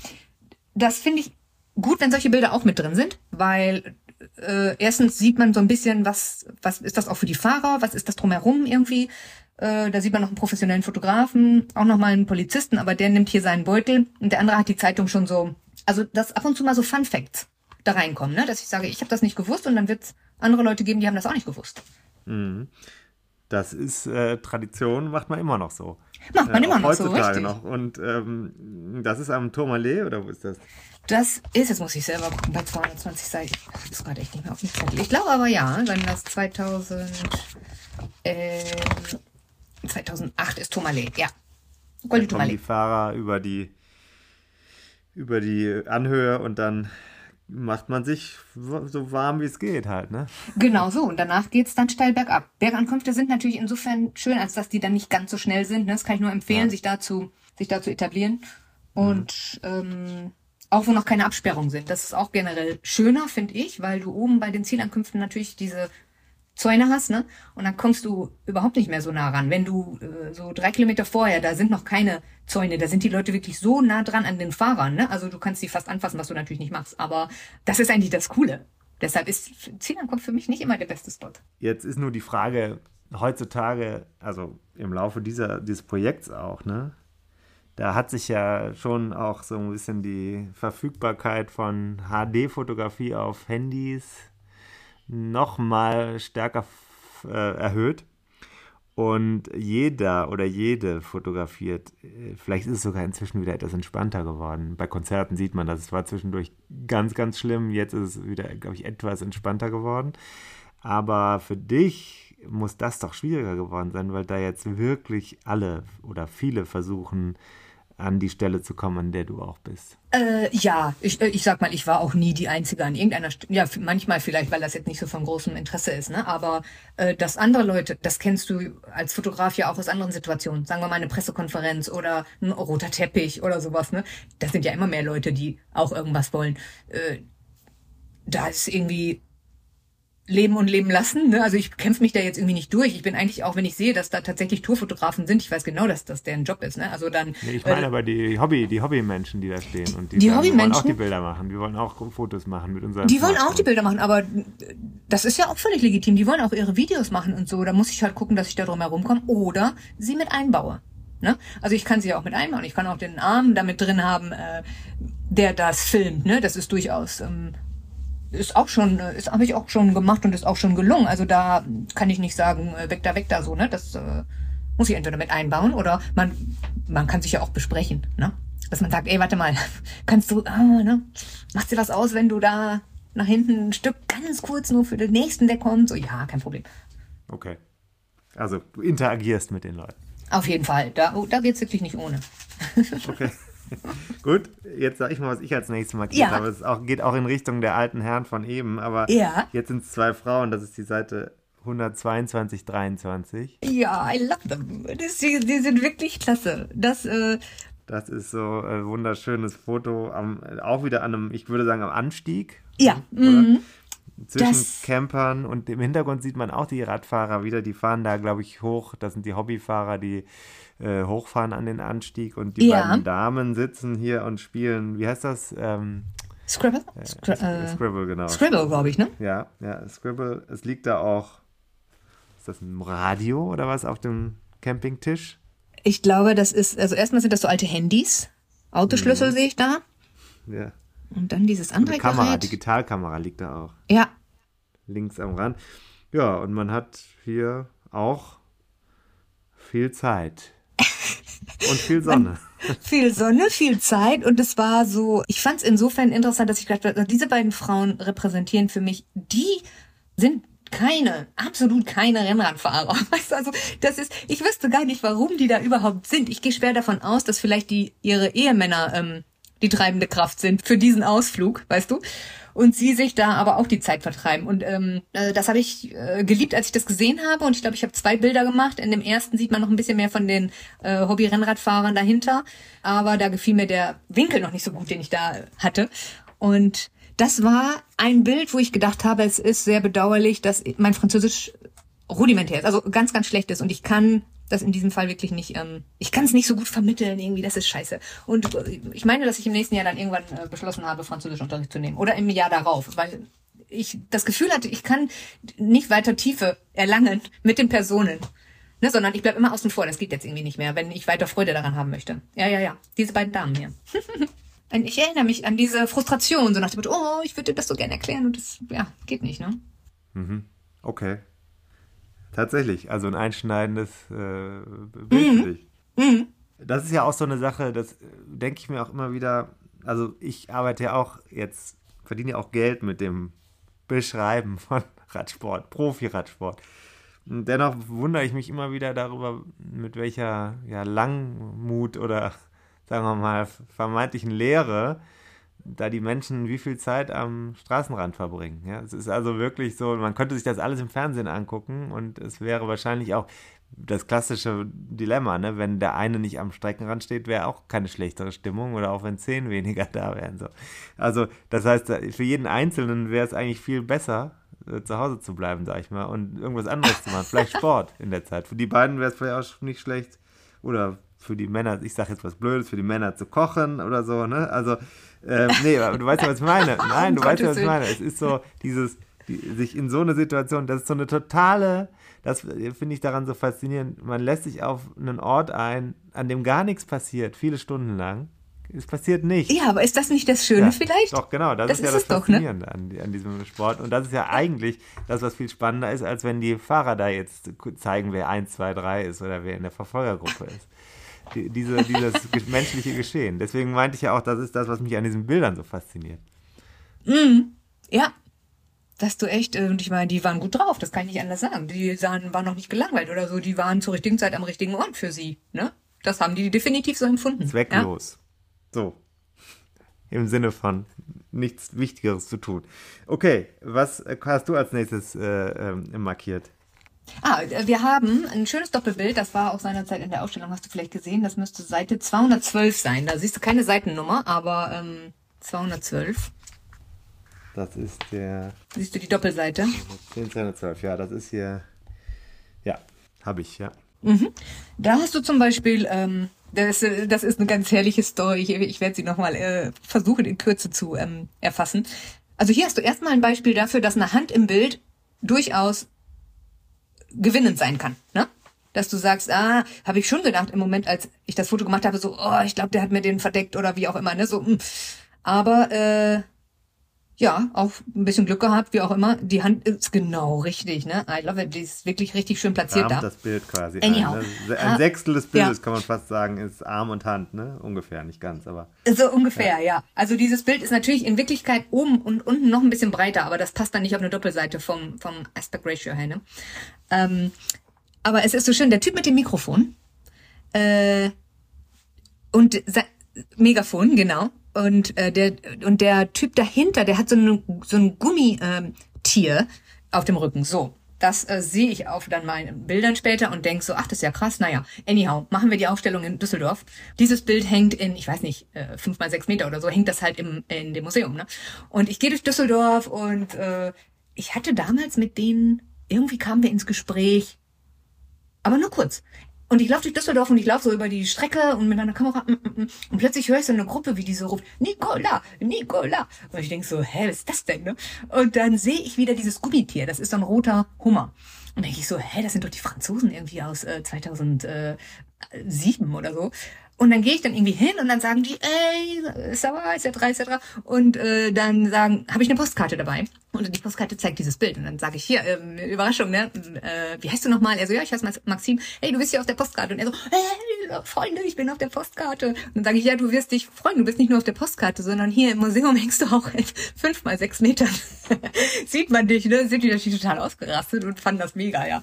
das finde ich gut, wenn solche Bilder auch mit drin sind, weil äh, erstens sieht man so ein bisschen, was, was ist das auch für die Fahrer, was ist das drumherum irgendwie. Äh, da sieht man noch einen professionellen Fotografen, auch noch mal einen Polizisten, aber der nimmt hier seinen Beutel und der andere hat die Zeitung schon so. Also dass ab und zu mal so Fun Facts da reinkommen, ne? dass ich sage, ich habe das nicht gewusst und dann wird es andere Leute geben, die haben das auch nicht gewusst. Mhm. Das ist äh, Tradition, macht man immer noch so. Macht man äh, immer noch heutzutage so, richtig. noch. Und ähm, das ist am Tourmalet oder wo ist das? Das ist, jetzt muss ich selber gucken, bei 220 Seiten. Das ist gerade echt nicht mehr auf dem Zettel. Ich glaube aber ja, wenn das 2000, äh, 2008 ist Tourmalet, ja. Goldi Tourmalet. die Fahrer über die, über die Anhöhe und dann macht man sich so warm wie es geht halt, ne? Genau so. Und danach geht's dann steil bergab. Bergankünfte sind natürlich insofern schön, als dass die dann nicht ganz so schnell sind. Ne? Das kann ich nur empfehlen, ja. sich dazu, sich dazu etablieren. Und mhm. ähm, auch wo noch keine Absperrungen sind. Das ist auch generell schöner, finde ich, weil du oben bei den Zielankünften natürlich diese Zäune hast, ne? Und dann kommst du überhaupt nicht mehr so nah ran. Wenn du äh, so drei Kilometer vorher, da sind noch keine Zäune, da sind die Leute wirklich so nah dran an den Fahrern, ne? Also du kannst sie fast anfassen, was du natürlich nicht machst. Aber das ist eigentlich das Coole. Deshalb ist Zielankunft für mich nicht immer der beste Spot. Jetzt ist nur die Frage, heutzutage, also im Laufe dieser, dieses Projekts auch, ne? Da hat sich ja schon auch so ein bisschen die Verfügbarkeit von HD-Fotografie auf Handys noch mal stärker äh, erhöht. Und jeder oder jede fotografiert. Vielleicht ist es sogar inzwischen wieder etwas entspannter geworden. Bei Konzerten sieht man das. Es war zwischendurch ganz, ganz schlimm. Jetzt ist es wieder, glaube ich, etwas entspannter geworden. Aber für dich muss das doch schwieriger geworden sein, weil da jetzt wirklich alle oder viele versuchen, an die Stelle zu kommen, an der du auch bist? Äh, ja, ich, äh, ich sag mal, ich war auch nie die Einzige an irgendeiner Stelle. Ja, manchmal vielleicht, weil das jetzt nicht so von großem Interesse ist, ne? Aber äh, dass andere Leute, das kennst du als Fotograf ja auch aus anderen Situationen. Sagen wir mal eine Pressekonferenz oder ein roter Teppich oder sowas, ne? Das sind ja immer mehr Leute, die auch irgendwas wollen. Äh, da ist irgendwie leben und leben lassen. Ne? Also ich kämpfe mich da jetzt irgendwie nicht durch. Ich bin eigentlich auch, wenn ich sehe, dass da tatsächlich Tourfotografen sind, ich weiß genau, dass das deren Job ist. Ne? Also dann. Nee, ich meine äh, aber die Hobby, die Hobbymenschen, die da stehen und die, die sagen, wollen auch die Bilder machen. Die wollen auch Fotos machen mit unseren. Die wollen auch die Bilder machen, aber das ist ja auch völlig legitim. Die wollen auch ihre Videos machen und so. Da muss ich halt gucken, dass ich da drum herum komme oder sie mit einbaue. Ne? Also ich kann sie auch mit einbauen. Ich kann auch den Arm damit drin haben, äh, der das filmt. Ne? Das ist durchaus ähm, ist auch schon, äh, ist habe ich auch schon gemacht und ist auch schon gelungen. Also da kann ich nicht sagen, äh, weg da, weg da so, ne? Das äh, muss ich entweder mit einbauen oder man, man kann sich ja auch besprechen, ne? Dass man sagt, ey, warte mal, kannst du, ah, ne? Machst dir was aus, wenn du da nach hinten ein Stück ganz kurz nur für den nächsten, der kommt? So, ja, kein Problem. Okay. Also du interagierst mit den Leuten. Auf jeden Fall. Da, oh, da geht's wirklich nicht ohne. okay. Gut, jetzt sage ich mal, was ich als nächstes markiert ja. habe. Es auch, geht auch in Richtung der alten Herren von eben, aber ja. jetzt sind es zwei Frauen, das ist die Seite 122, 23. Ja, I love them. Das, die, die sind wirklich klasse. Das, äh, das ist so ein wunderschönes Foto, am, auch wieder an einem, ich würde sagen, am Anstieg. Ja. Mhm. Zwischen das, Campern und im Hintergrund sieht man auch die Radfahrer wieder, die fahren da, glaube ich, hoch. Das sind die Hobbyfahrer, die äh, hochfahren an den Anstieg und die ja. beiden Damen sitzen hier und spielen, wie heißt das? Ähm, Scribble? Äh, Scri äh, Scribble, genau. Scribble, glaube ich, ne? Ja, ja, Scribble. Es liegt da auch, ist das ein Radio oder was auf dem Campingtisch? Ich glaube, das ist, also erstmal sind das so alte Handys. Autoschlüssel mhm. sehe ich da. Ja. Und dann dieses andere Eine Kamera, Gerät. Digitalkamera liegt da auch. Ja. Links am Rand. Ja, und man hat hier auch viel Zeit. Und viel Sonne. viel Sonne, viel Zeit und es war so, ich fand es insofern interessant, dass ich gedacht habe, diese beiden Frauen repräsentieren für mich, die sind keine, absolut keine Rennradfahrer. Weißt du, also das ist, ich wüsste gar nicht, warum die da überhaupt sind. Ich gehe schwer davon aus, dass vielleicht die ihre Ehemänner ähm, die treibende Kraft sind für diesen Ausflug, weißt du? Und sie sich da aber auch die Zeit vertreiben. Und ähm, äh, das habe ich äh, geliebt, als ich das gesehen habe. Und ich glaube, ich habe zwei Bilder gemacht. In dem ersten sieht man noch ein bisschen mehr von den äh, Hobby-Rennradfahrern dahinter. Aber da gefiel mir der Winkel noch nicht so gut, den ich da hatte. Und das war ein Bild, wo ich gedacht habe, es ist sehr bedauerlich, dass mein Französisch rudimentär ist, also ganz, ganz schlecht ist und ich kann das in diesem Fall wirklich nicht, ähm, ich kann es nicht so gut vermitteln irgendwie, das ist scheiße. Und äh, ich meine, dass ich im nächsten Jahr dann irgendwann äh, beschlossen habe, Französischunterricht zu nehmen oder im Jahr darauf, weil ich das Gefühl hatte, ich kann nicht weiter Tiefe erlangen mit den Personen. Ne, sondern ich bleib immer außen vor. Das geht jetzt irgendwie nicht mehr, wenn ich weiter Freude daran haben möchte. Ja, ja, ja. Diese beiden Damen hier. ich erinnere mich an diese Frustration, so nach dem Motto, oh, ich würde das so gerne erklären und das, ja, geht nicht, ne? Mhm. Okay. Tatsächlich, also ein einschneidendes äh, Bild mhm. für dich. Mhm. Das ist ja auch so eine Sache, das äh, denke ich mir auch immer wieder. Also ich arbeite ja auch jetzt, verdiene ja auch Geld mit dem Beschreiben von Radsport, Profi-Radsport. Und dennoch wundere ich mich immer wieder darüber, mit welcher ja, Langmut oder sagen wir mal vermeintlichen Lehre da die Menschen wie viel Zeit am Straßenrand verbringen. Ja, es ist also wirklich so, man könnte sich das alles im Fernsehen angucken und es wäre wahrscheinlich auch das klassische Dilemma, ne? wenn der eine nicht am Streckenrand steht, wäre auch keine schlechtere Stimmung oder auch wenn zehn weniger da wären. So. Also das heißt, für jeden Einzelnen wäre es eigentlich viel besser, äh, zu Hause zu bleiben, sag ich mal, und irgendwas anderes zu machen. Vielleicht Sport in der Zeit. Für die beiden wäre es vielleicht auch nicht schlecht. Oder für die Männer, ich sage jetzt was Blödes, für die Männer zu kochen oder so, ne? Also ähm, nee, aber du weißt ja, was ich meine. Nein, du weißt ja, was ich meine. Es ist so dieses, die, sich in so eine Situation, das ist so eine totale, das finde ich daran so faszinierend. Man lässt sich auf einen Ort ein, an dem gar nichts passiert, viele Stunden lang. Es passiert nicht. Ja, aber ist das nicht das Schöne ja, vielleicht? Doch, genau. Das, das ist ja das Faszinierende doch, ne? an, an, diesem Sport. Und das ist ja eigentlich das, was viel spannender ist, als wenn die Fahrer da jetzt zeigen, wer 1, 2, 3 ist oder wer in der Verfolgergruppe ist die, diese, dieses menschliche Geschehen. Deswegen meinte ich ja auch, das ist das, was mich an diesen Bildern so fasziniert. Mm, ja. Dass du echt, äh, und ich meine, die waren gut drauf, das kann ich nicht anders sagen. Die sahen, waren noch nicht gelangweilt oder so, die waren zur richtigen Zeit am richtigen Ort für sie. Ne? Das haben die definitiv so empfunden. Zwecklos. Ja? So. Im Sinne von nichts Wichtigeres zu tun. Okay, was hast du als nächstes äh, äh, markiert? Ah, wir haben ein schönes Doppelbild, das war auch seinerzeit in der Ausstellung, hast du vielleicht gesehen, das müsste Seite 212 sein. Da siehst du keine Seitennummer, aber ähm, 212. Das ist der. Siehst du die Doppelseite? 212, ja, das ist hier. Ja, habe ich, ja. Mhm. Da hast du zum Beispiel, ähm, das, das ist eine ganz herrliche Story. Ich, ich werde sie nochmal äh, versuchen in Kürze zu ähm, erfassen. Also hier hast du erstmal ein Beispiel dafür, dass eine Hand im Bild durchaus gewinnend sein kann, ne? Dass du sagst, ah, habe ich schon gedacht im Moment, als ich das Foto gemacht habe, so, oh, ich glaube, der hat mir den verdeckt oder wie auch immer, ne? So, mh. Hm. aber äh, ja, auch ein bisschen Glück gehabt, wie auch immer. Die Hand ist genau richtig, ne? I love it. Die ist wirklich richtig schön platziert da. das Bild quasi. Anyhow. Ein, ne? ein Sechstel des Bildes, ja. kann man fast sagen, ist Arm und Hand, ne? Ungefähr, nicht ganz, aber. So ungefähr, ja. ja. Also dieses Bild ist natürlich in Wirklichkeit oben und unten noch ein bisschen breiter, aber das passt dann nicht auf eine Doppelseite vom, vom Aspect Ratio her, ne? Ähm, aber es ist so schön, der Typ mit dem Mikrofon, Äh, und Megafon, genau. Und äh, der und der Typ dahinter, der hat so, eine, so ein Gummitier äh, auf dem Rücken. So, das äh, sehe ich auf dann meinen Bildern später und denke so, ach, das ist ja krass. Naja, anyhow, machen wir die Aufstellung in Düsseldorf. Dieses Bild hängt in, ich weiß nicht, äh, fünf mal sechs Meter oder so, hängt das halt im, in dem Museum. Ne? Und ich gehe durch Düsseldorf und äh, ich hatte damals mit denen, irgendwie kamen wir ins Gespräch, aber nur kurz. Und ich laufe durch Düsseldorf und ich laufe so über die Strecke und mit meiner Kamera mm, mm, mm. und plötzlich höre ich so eine Gruppe, wie die so ruft, Nicola, Nicola. Und ich denk so, hä, was ist das denn? Ne? Und dann sehe ich wieder dieses Gummitier, das ist so ein roter Hummer. Und denke ich so, hä, das sind doch die Franzosen irgendwie aus äh, 2007 oder so. Und dann gehe ich dann irgendwie hin und dann sagen die, ey, ça va, etc., etc. Und äh, dann sagen, habe ich eine Postkarte dabei. Und die Postkarte zeigt dieses Bild. Und dann sage ich, hier, ähm, Überraschung, ne? Äh, wie heißt du nochmal? Er so, ja, ich heiße Maxim. Hey, du bist hier auf der Postkarte. Und er so, hey, Freunde, ich bin auf der Postkarte. Und dann sage ich, ja, du wirst dich freuen. Du bist nicht nur auf der Postkarte, sondern hier im Museum hängst du auch fünf mal sechs Metern. Sieht man dich, ne? Sind die natürlich total ausgerastet und fanden das mega, ja.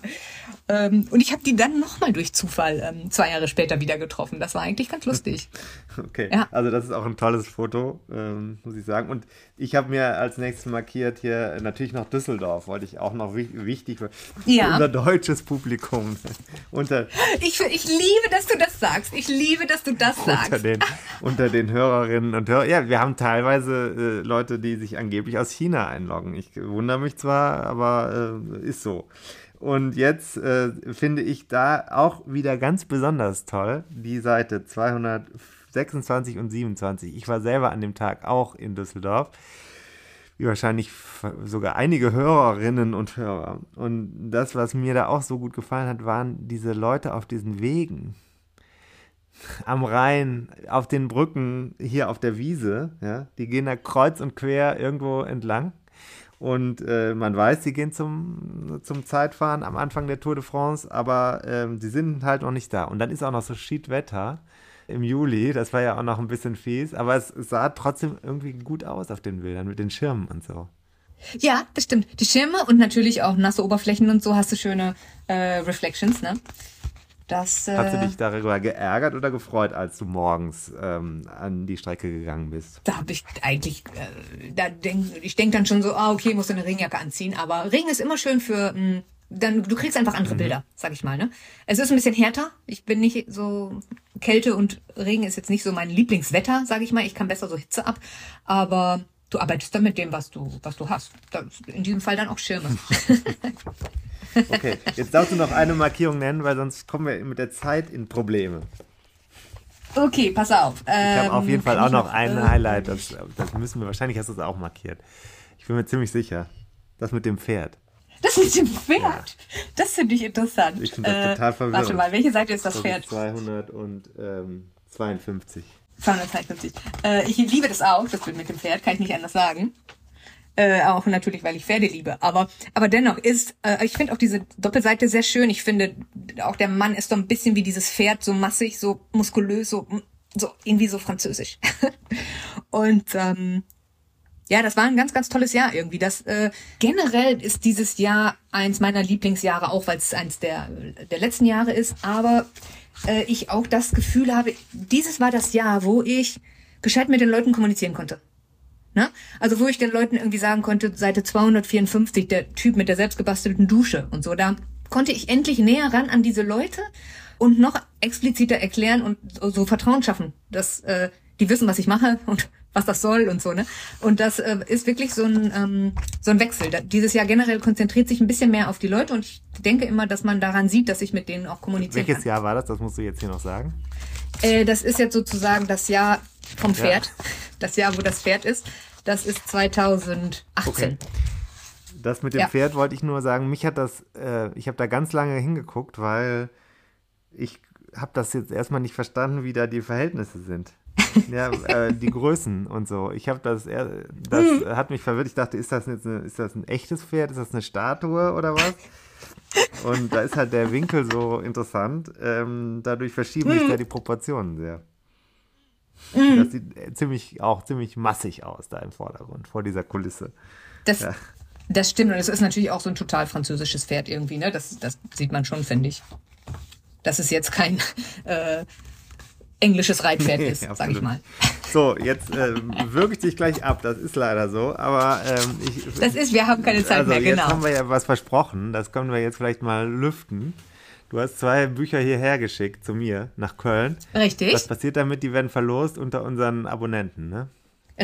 Ähm, und ich habe die dann nochmal durch Zufall ähm, zwei Jahre später wieder getroffen. Das war eigentlich ganz lustig. Okay, ja. also das ist auch ein tolles Foto, ähm, muss ich sagen. Und ich habe mir als nächstes markiert hier natürlich noch Düsseldorf, wollte ich auch noch wichtig für ja. unser deutsches Publikum. unter, ich, ich liebe, dass du das sagst. Ich liebe, dass du das unter sagst. Den, unter den Hörerinnen und Hörern. Ja, wir haben teilweise äh, Leute, die sich angeblich aus China einloggen. Ich wundere mich zwar, aber äh, ist so. Und jetzt äh, finde ich da auch wieder ganz besonders toll die Seite 226 und 27. Ich war selber an dem Tag auch in Düsseldorf, wie wahrscheinlich sogar einige Hörerinnen und Hörer. Und das, was mir da auch so gut gefallen hat, waren diese Leute auf diesen Wegen. Am Rhein, auf den Brücken, hier auf der Wiese, ja, die gehen da kreuz und quer irgendwo entlang und äh, man weiß, sie gehen zum, zum Zeitfahren am Anfang der Tour de France, aber ähm, sie sind halt noch nicht da. Und dann ist auch noch so Schiedwetter im Juli, das war ja auch noch ein bisschen fies, aber es, sah trotzdem irgendwie gut aus auf den Bildern mit den Schirmen und so. Ja, das stimmt. Die Schirme und natürlich auch nasse Oberflächen und so hast du schöne äh, Reflections, ne? Das, äh, Hast du dich darüber geärgert oder gefreut, als du morgens ähm, an die Strecke gegangen bist? Da habe ich eigentlich, äh, da denk, ich denke dann schon so, ah, okay, musst du eine Regenjacke anziehen. Aber Regen ist immer schön für, mh, hm, dann du kriegst einfach andere mhm. Bilder, sag ich mal. Ne? Es ist ein bisschen härter. Ich bin nicht so Kälte und Regen ist jetzt nicht so mein Lieblingswetter, sag ich mal. Ich kann besser so Hitze ab, aber du arbeitest dann mit dem, was du was du hast. in diesem Fall dann auch Schirme. Okay, jetzt darfst du noch eine Markierung nennen, weil sonst kommen wir mit der Zeit in Probleme. Okay, pass auf. ich habe auf jeden ähm, Fall auch noch, noch ein äh, Highlight, das, das müssen wir, wahrscheinlich hast du es auch markiert. Ich bin mir ziemlich sicher. Das mit dem Pferd. Das mit dem Pferd? Ja. Das finde ich interessant. Ich finde das äh, total verwirrend. Warte mal, welche Seite ist das Pferd? 252. 252. Äh, ich liebe das auch, das Bild mit dem Pferd, kann ich nicht anders sagen. Äh, auch natürlich, weil ich Pferde liebe. Aber, aber dennoch ist, äh, ich finde auch diese Doppelseite sehr schön. Ich finde, auch der Mann ist so ein bisschen wie dieses Pferd, so massig, so muskulös, so, so irgendwie so französisch. Und ähm, ja, das war ein ganz, ganz tolles Jahr irgendwie. Das äh, generell ist dieses Jahr eins meiner Lieblingsjahre, auch weil es eins der, der letzten Jahre ist. Aber äh, ich auch das Gefühl habe, dieses war das Jahr, wo ich gescheit mit den Leuten kommunizieren konnte. Ne? Also wo ich den Leuten irgendwie sagen konnte, Seite 254, der Typ mit der selbstgebastelten Dusche und so, da konnte ich endlich näher ran an diese Leute und noch expliziter erklären und so, Vertrauen schaffen, dass äh, die wissen, was ich mache und was das soll und so, ne? Und das äh, ist wirklich so ein, ähm, so ein Wechsel. Dieses Jahr generell konzentriert sich ein bisschen mehr auf die Leute und ich denke immer, dass man daran sieht, dass ich mit denen auch kommuniziere. Welches kann. Jahr war das? Das musst du jetzt hier noch sagen. Äh, das ist jetzt sozusagen das Jahr vom Pferd. Ja. Das Jahr, wo das Pferd ist. Das ist 2018. Okay. Das mit dem ja. Pferd wollte ich nur sagen. Mich hat das, äh, ich habe da ganz lange hingeguckt, weil ich habe das jetzt erstmal nicht verstanden, wie da die Verhältnisse sind. ja, äh, die Größen und so. Ich habe das, das mhm. hat mich verwirrt. Ich dachte, ist das jetzt eine, ist das ein echtes Pferd? Ist das eine Statue oder was? Und da ist halt der Winkel so interessant. Ähm, dadurch verschieben sich mhm. da die Proportionen sehr. Mhm. Das sieht äh, ziemlich, auch ziemlich massig aus da im Vordergrund, vor dieser Kulisse. Das, ja. das stimmt und es ist natürlich auch so ein total französisches Pferd irgendwie, ne? Das, das sieht man schon, finde ich. dass es jetzt kein äh, englisches Reitpferd ist, sag ich mal. So, jetzt äh, würge ich dich gleich ab. Das ist leider so. Aber ähm, ich, das ist, wir haben keine Zeit also mehr. Genau. Jetzt haben wir ja was versprochen. Das können wir jetzt vielleicht mal lüften. Du hast zwei Bücher hierher geschickt zu mir nach Köln. Richtig. Was passiert damit? Die werden verlost unter unseren Abonnenten, ne?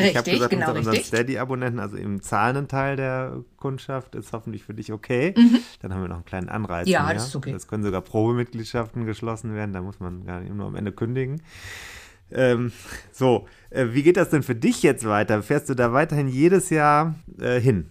Richtig, ich habe gesagt, genau, unter unseren. Steady-Abonnenten, also im zahlenden Teil der Kundschaft, ist hoffentlich für dich okay. Mhm. Dann haben wir noch einen kleinen Anreiz. Ja, mehr. das ist okay. Das können sogar Probemitgliedschaften geschlossen werden, da muss man gar nicht nur am Ende kündigen. Ähm, so, äh, wie geht das denn für dich jetzt weiter? Fährst du da weiterhin jedes Jahr äh, hin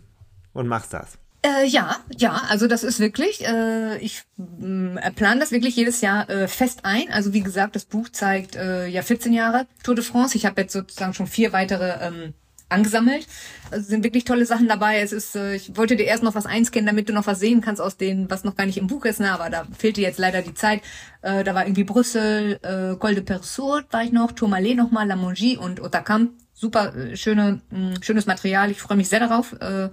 und machst das? Äh, ja, ja, also das ist wirklich, äh, ich äh, plane das wirklich jedes Jahr äh, fest ein. Also wie gesagt, das Buch zeigt äh, ja 14 Jahre Tour de France. Ich habe jetzt sozusagen schon vier weitere ähm, angesammelt. Also sind wirklich tolle Sachen dabei. Es ist, äh, ich wollte dir erst noch was einscannen, damit du noch was sehen kannst aus denen, was noch gar nicht im Buch ist, ne? aber da fehlte jetzt leider die Zeit. Äh, da war irgendwie Brüssel, äh, Col de Persour war ich noch, Tourmalet nochmal, La Mongie und Otakam. Super äh, schöne, mh, schönes Material. Ich freue mich sehr darauf. Äh,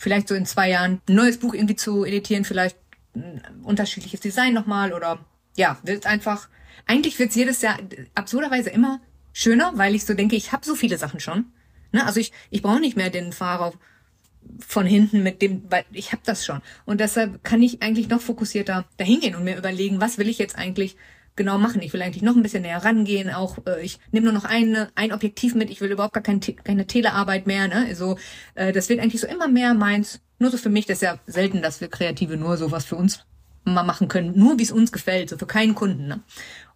vielleicht so in zwei Jahren ein neues Buch irgendwie zu editieren, vielleicht ein unterschiedliches Design nochmal oder ja, wird einfach, eigentlich wird's jedes Jahr absurderweise immer schöner, weil ich so denke, ich habe so viele Sachen schon. Ne? Also ich, ich brauche nicht mehr den Fahrer von hinten mit dem, weil ich habe das schon. Und deshalb kann ich eigentlich noch fokussierter dahingehen und mir überlegen, was will ich jetzt eigentlich genau machen. Ich will eigentlich noch ein bisschen näher rangehen. Auch äh, ich nehme nur noch eine, ein Objektiv mit. Ich will überhaupt gar kein, keine Telearbeit mehr. Ne? Also äh, das wird eigentlich so immer mehr meins. Nur so für mich. Das ist ja selten, dass wir Kreative nur sowas für uns mal machen können. Nur wie es uns gefällt. So für keinen Kunden. Ne?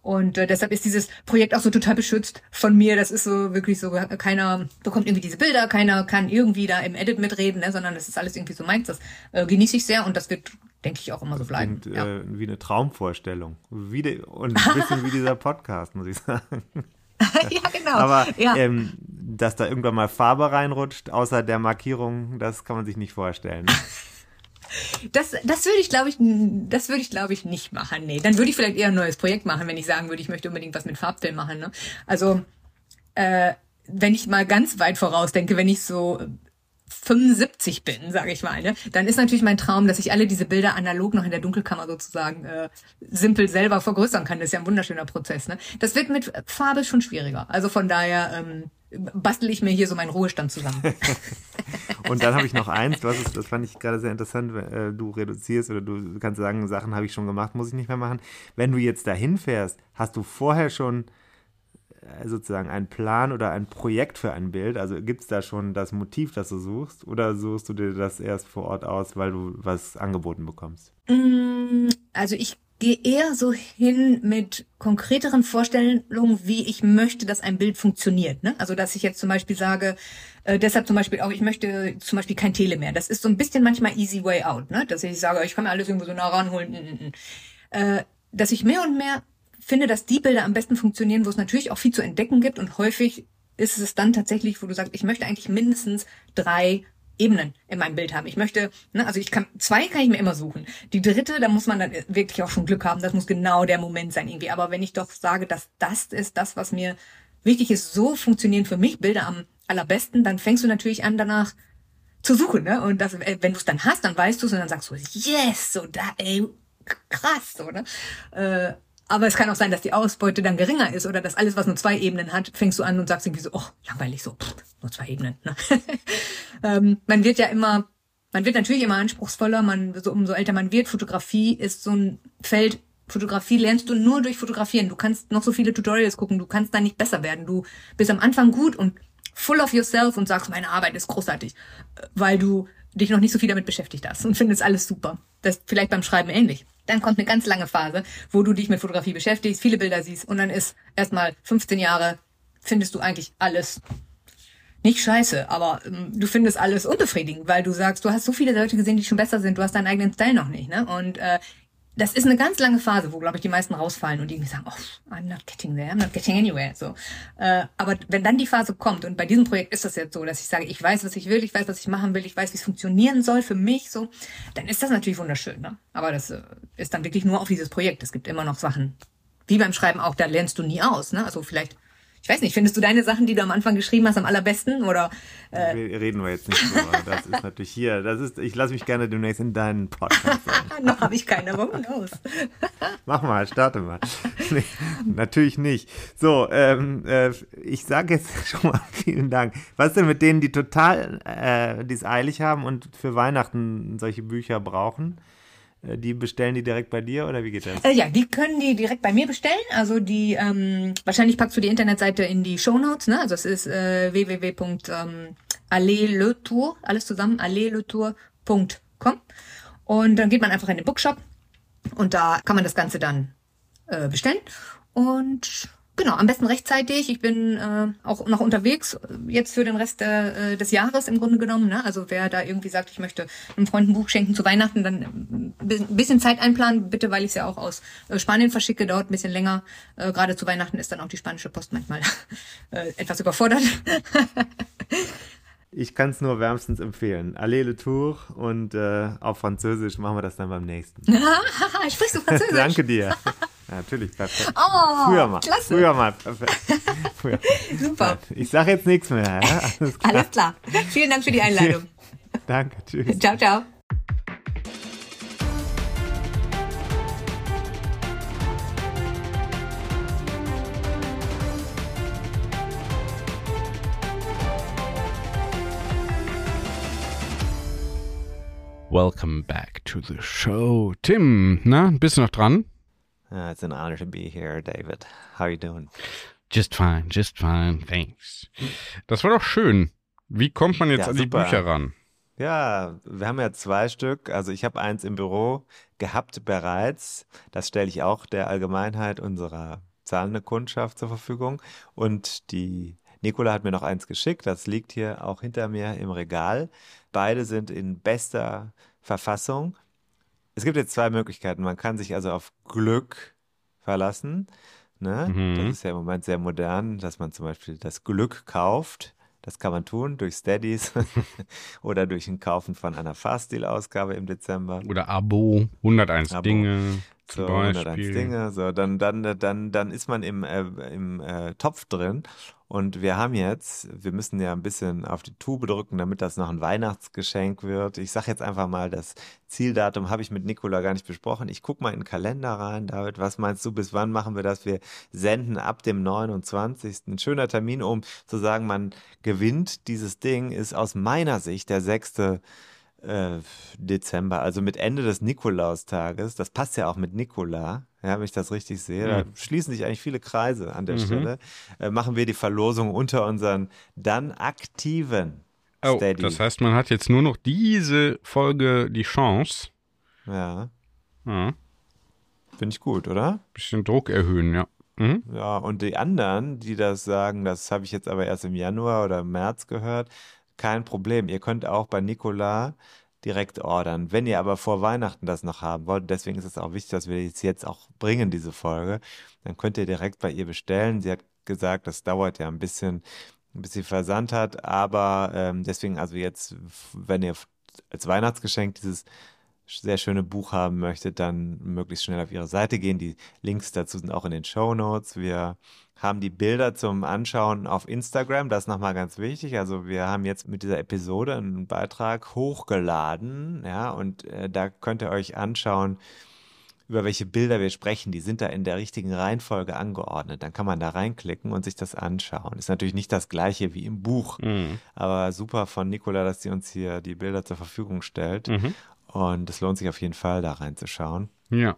Und äh, deshalb ist dieses Projekt auch so total beschützt von mir. Das ist so wirklich so, keiner bekommt irgendwie diese Bilder, keiner kann irgendwie da im Edit mitreden, ne? sondern das ist alles irgendwie so meins. Das äh, genieße ich sehr und das wird, denke ich, auch immer so bleiben. Klingt, ja. äh, wie eine Traumvorstellung. Wie de, und ein bisschen wie dieser Podcast, muss ich sagen. ja, genau. Aber ja. ähm, dass da irgendwann mal Farbe reinrutscht, außer der Markierung, das kann man sich nicht vorstellen. Das, das würde ich, glaube ich, das würde ich, glaube ich, nicht machen. Nee, dann würde ich vielleicht eher ein neues Projekt machen, wenn ich sagen würde, ich möchte unbedingt was mit Farbfilm machen. Ne? Also, äh, wenn ich mal ganz weit voraus denke, wenn ich so 75 bin, sage ich mal, ne, dann ist natürlich mein Traum, dass ich alle diese Bilder analog noch in der Dunkelkammer sozusagen äh, simpel selber vergrößern kann. Das ist ja ein wunderschöner Prozess. Ne? Das wird mit Farbe schon schwieriger. Also von daher ähm, bastel ich mir hier so meinen Ruhestand zusammen. Und dann habe ich noch eins, du hast es, das fand ich gerade sehr interessant, äh, du reduzierst oder du kannst sagen, Sachen habe ich schon gemacht, muss ich nicht mehr machen. Wenn du jetzt dahin fährst, hast du vorher schon sozusagen einen Plan oder ein Projekt für ein Bild? Also gibt es da schon das Motiv, das du suchst? Oder suchst du dir das erst vor Ort aus, weil du was angeboten bekommst? Also ich gehe eher so hin mit konkreteren Vorstellungen, wie ich möchte, dass ein Bild funktioniert. Ne? Also dass ich jetzt zum Beispiel sage, äh, deshalb zum Beispiel auch, ich möchte zum Beispiel kein Tele mehr. Das ist so ein bisschen manchmal easy way out, ne? Dass ich sage, ich kann mir alles irgendwo so nah ranholen. Äh, dass ich mehr und mehr finde, dass die Bilder am besten funktionieren, wo es natürlich auch viel zu entdecken gibt und häufig ist es dann tatsächlich, wo du sagst, ich möchte eigentlich mindestens drei Ebenen in meinem Bild haben. Ich möchte, ne, also ich kann, zwei kann ich mir immer suchen. Die dritte, da muss man dann wirklich auch schon Glück haben. Das muss genau der Moment sein irgendwie. Aber wenn ich doch sage, dass das ist das, was mir wichtig ist, so funktionieren für mich Bilder am allerbesten, dann fängst du natürlich an danach zu suchen, ne? Und das, äh, wenn du es dann hast, dann weißt du es und dann sagst du, yes, so da, ey, krass, so, ne? Äh, aber es kann auch sein, dass die Ausbeute dann geringer ist oder dass alles, was nur zwei Ebenen hat, fängst du an und sagst irgendwie so, oh, langweilig so, pff, nur zwei Ebenen. Ne? ähm, man wird ja immer, man wird natürlich immer anspruchsvoller, man, so, umso älter man wird. Fotografie ist so ein Feld, Fotografie lernst du nur durch Fotografieren. Du kannst noch so viele Tutorials gucken, du kannst da nicht besser werden. Du bist am Anfang gut und full of yourself und sagst, meine Arbeit ist großartig, weil du dich noch nicht so viel damit beschäftigt hast und findest alles super. Das ist vielleicht beim Schreiben ähnlich. Dann kommt eine ganz lange Phase, wo du dich mit Fotografie beschäftigst, viele Bilder siehst und dann ist erstmal 15 Jahre, findest du eigentlich alles nicht scheiße, aber ähm, du findest alles unbefriedigend, weil du sagst, du hast so viele Leute gesehen, die schon besser sind, du hast deinen eigenen Style noch nicht, ne? Und äh, das ist eine ganz lange Phase, wo, glaube ich, die meisten rausfallen und irgendwie sagen, oh, I'm not getting there, I'm not getting anywhere. So. Äh, aber wenn dann die Phase kommt, und bei diesem Projekt ist das jetzt so, dass ich sage, ich weiß, was ich will, ich weiß, was ich machen will, ich weiß, wie es funktionieren soll für mich, so, dann ist das natürlich wunderschön. Ne? Aber das äh, ist dann wirklich nur auf dieses Projekt. Es gibt immer noch Sachen, wie beim Schreiben auch, da lernst du nie aus. Ne? Also vielleicht, Ich weiß nicht, findest du deine Sachen, die du am Anfang geschrieben hast, am allerbesten? Oder äh reden wir jetzt nicht drüber. Das ist natürlich hier. Das ist, ich lasse mich gerne demnächst in deinen Podcast. Noch habe ich keine, aber los. Mach mal, starte mal. Nee, natürlich nicht. So, ähm, äh, ich sage jetzt schon mal vielen Dank. Was denn mit denen, die total, äh, die es eilig haben und für Weihnachten solche Bücher brauchen? Äh, die bestellen die direkt bei dir oder wie geht das? Äh, ja, die können die direkt bei mir bestellen. Also die, ähm, wahrscheinlich packst du die Internetseite in die Show Notes, ne? Also es ist äh, www.alleletour, alles zusammen, alleletour.com. Und dann geht man einfach in den Bookshop und da kann man das Ganze dann äh, bestellen. Und Genau, am besten rechtzeitig. Ich bin äh, auch noch unterwegs, jetzt für den Rest äh, des Jahres im Grunde genommen. Ne? Also wer da irgendwie sagt, ich möchte einem Freund ein Buch schenken zu Weihnachten, dann ein bisschen Zeit einplanen, bitte, weil ich es ja auch aus äh, Spanien verschicke, dauert ein bisschen länger. Äh, Gerade zu Weihnachten ist dann auch die spanische Post manchmal äh, etwas überfordert. ich kann es nur wärmstens empfehlen. Allez le Tour und äh, auf Französisch machen wir das dann beim nächsten. Sprichst du Französisch? Danke dir. Natürlich, perfekt. Oh, früher mal. Klasse. Früher mal, perfekt. Früher. Super. Ich sage jetzt nichts mehr. Ja? Alles, klar. Alles klar. Vielen Dank für die Einladung. Danke, tschüss. Ciao, ciao. Welcome back to the show. Tim, na, bist du noch dran? Uh, it's an honor to be here, David. How are you doing? Just fine, just fine, thanks. Das war doch schön. Wie kommt man jetzt ja, an die super. Bücher ran? Ja, wir haben ja zwei Stück. Also ich habe eins im Büro gehabt bereits. Das stelle ich auch der Allgemeinheit unserer zahlenden Kundschaft zur Verfügung. Und die Nicola hat mir noch eins geschickt. Das liegt hier auch hinter mir im Regal. Beide sind in bester Verfassung. Es gibt jetzt zwei Möglichkeiten. Man kann sich also auf Glück verlassen. Ne? Mhm. Das ist ja im Moment sehr modern, dass man zum Beispiel das Glück kauft. Das kann man tun durch Steadies oder durch ein Kaufen von einer Fahrstil-Ausgabe im Dezember. Oder Abo, 101 Abo. Dinge. So, 101 Dinge. So, dann, dann, dann, dann ist man im, äh, im äh, Topf drin und wir haben jetzt, wir müssen ja ein bisschen auf die Tube drücken, damit das noch ein Weihnachtsgeschenk wird. Ich sage jetzt einfach mal, das Zieldatum habe ich mit Nikola gar nicht besprochen. Ich gucke mal in den Kalender rein. David, was meinst du, bis wann machen wir das? Wir senden ab dem 29. Ein schöner Termin, um zu sagen, man gewinnt dieses Ding, ist aus meiner Sicht der 6. Äh, Dezember, also mit Ende des Nikolaustages. Das passt ja auch mit Nikola ja, wenn ich das richtig sehe. Da schließen sich eigentlich viele Kreise an der mhm. Stelle. Äh, machen wir die Verlosung unter unseren dann aktiven oh, Steady. Das heißt, man hat jetzt nur noch diese Folge die Chance. Ja. ja. Finde ich gut, oder? Bisschen Druck erhöhen, ja. Mhm. Ja, und die anderen, die das sagen, das habe ich jetzt aber erst im Januar oder März gehört, kein Problem. Ihr könnt auch bei Nikola direkt ordern. Wenn ihr aber vor Weihnachten das noch haben wollt, deswegen ist es auch wichtig, dass wir es jetzt auch bringen, diese Folge, dann könnt ihr direkt bei ihr bestellen. Sie hat gesagt, das dauert ja ein bisschen, bis sie Versand hat, aber ähm, deswegen also jetzt, wenn ihr als Weihnachtsgeschenk dieses sehr schöne Buch haben möchtet, dann möglichst schnell auf ihre Seite gehen. Die Links dazu sind auch in den Show Notes. Wir haben die Bilder zum Anschauen auf Instagram. Das ist nochmal ganz wichtig. Also wir haben jetzt mit dieser Episode einen Beitrag hochgeladen, ja, und äh, da könnt ihr euch anschauen, über welche Bilder wir sprechen. Die sind da in der richtigen Reihenfolge angeordnet. Dann kann man da reinklicken und sich das anschauen. Ist natürlich nicht das gleiche wie im Buch, mhm. aber super von Nicola, dass sie uns hier die Bilder zur Verfügung stellt. Mhm. Und es lohnt sich auf jeden Fall, da reinzuschauen. Ja.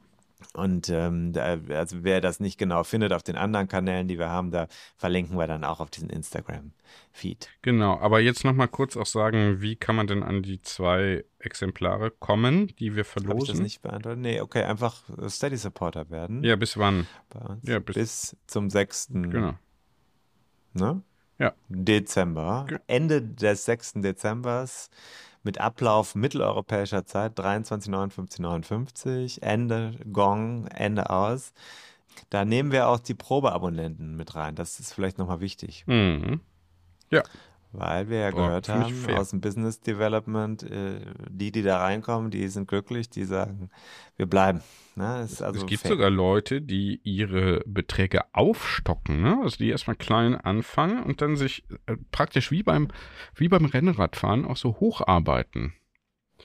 Und ähm, da, also wer das nicht genau findet auf den anderen Kanälen, die wir haben, da verlinken wir dann auch auf diesen Instagram-Feed. Genau, aber jetzt nochmal kurz auch sagen, wie kann man denn an die zwei Exemplare kommen, die wir verlosen? Habe ich das nicht beantwortet? Nee, okay, einfach Steady Supporter werden. Ja, bis wann? Ja, bis, bis zum 6. Genau. Ne? Ja. Dezember. Ende des 6. Dezembers mit Ablauf mitteleuropäischer Zeit 23,59,59, Ende Gong, Ende aus. Da nehmen wir auch die Probeabonnenten mit rein. Das ist vielleicht nochmal wichtig. Mhm. Ja. Weil wir ja Boah, gehört haben fair. aus dem Business Development, äh, die, die da reinkommen, die sind glücklich, die sagen, wir bleiben. Ne? Ist also es gibt fair. sogar Leute, die ihre Beträge aufstocken, ne? Also die erstmal klein anfangen und dann sich äh, praktisch wie beim, wie beim Rennradfahren auch so hocharbeiten.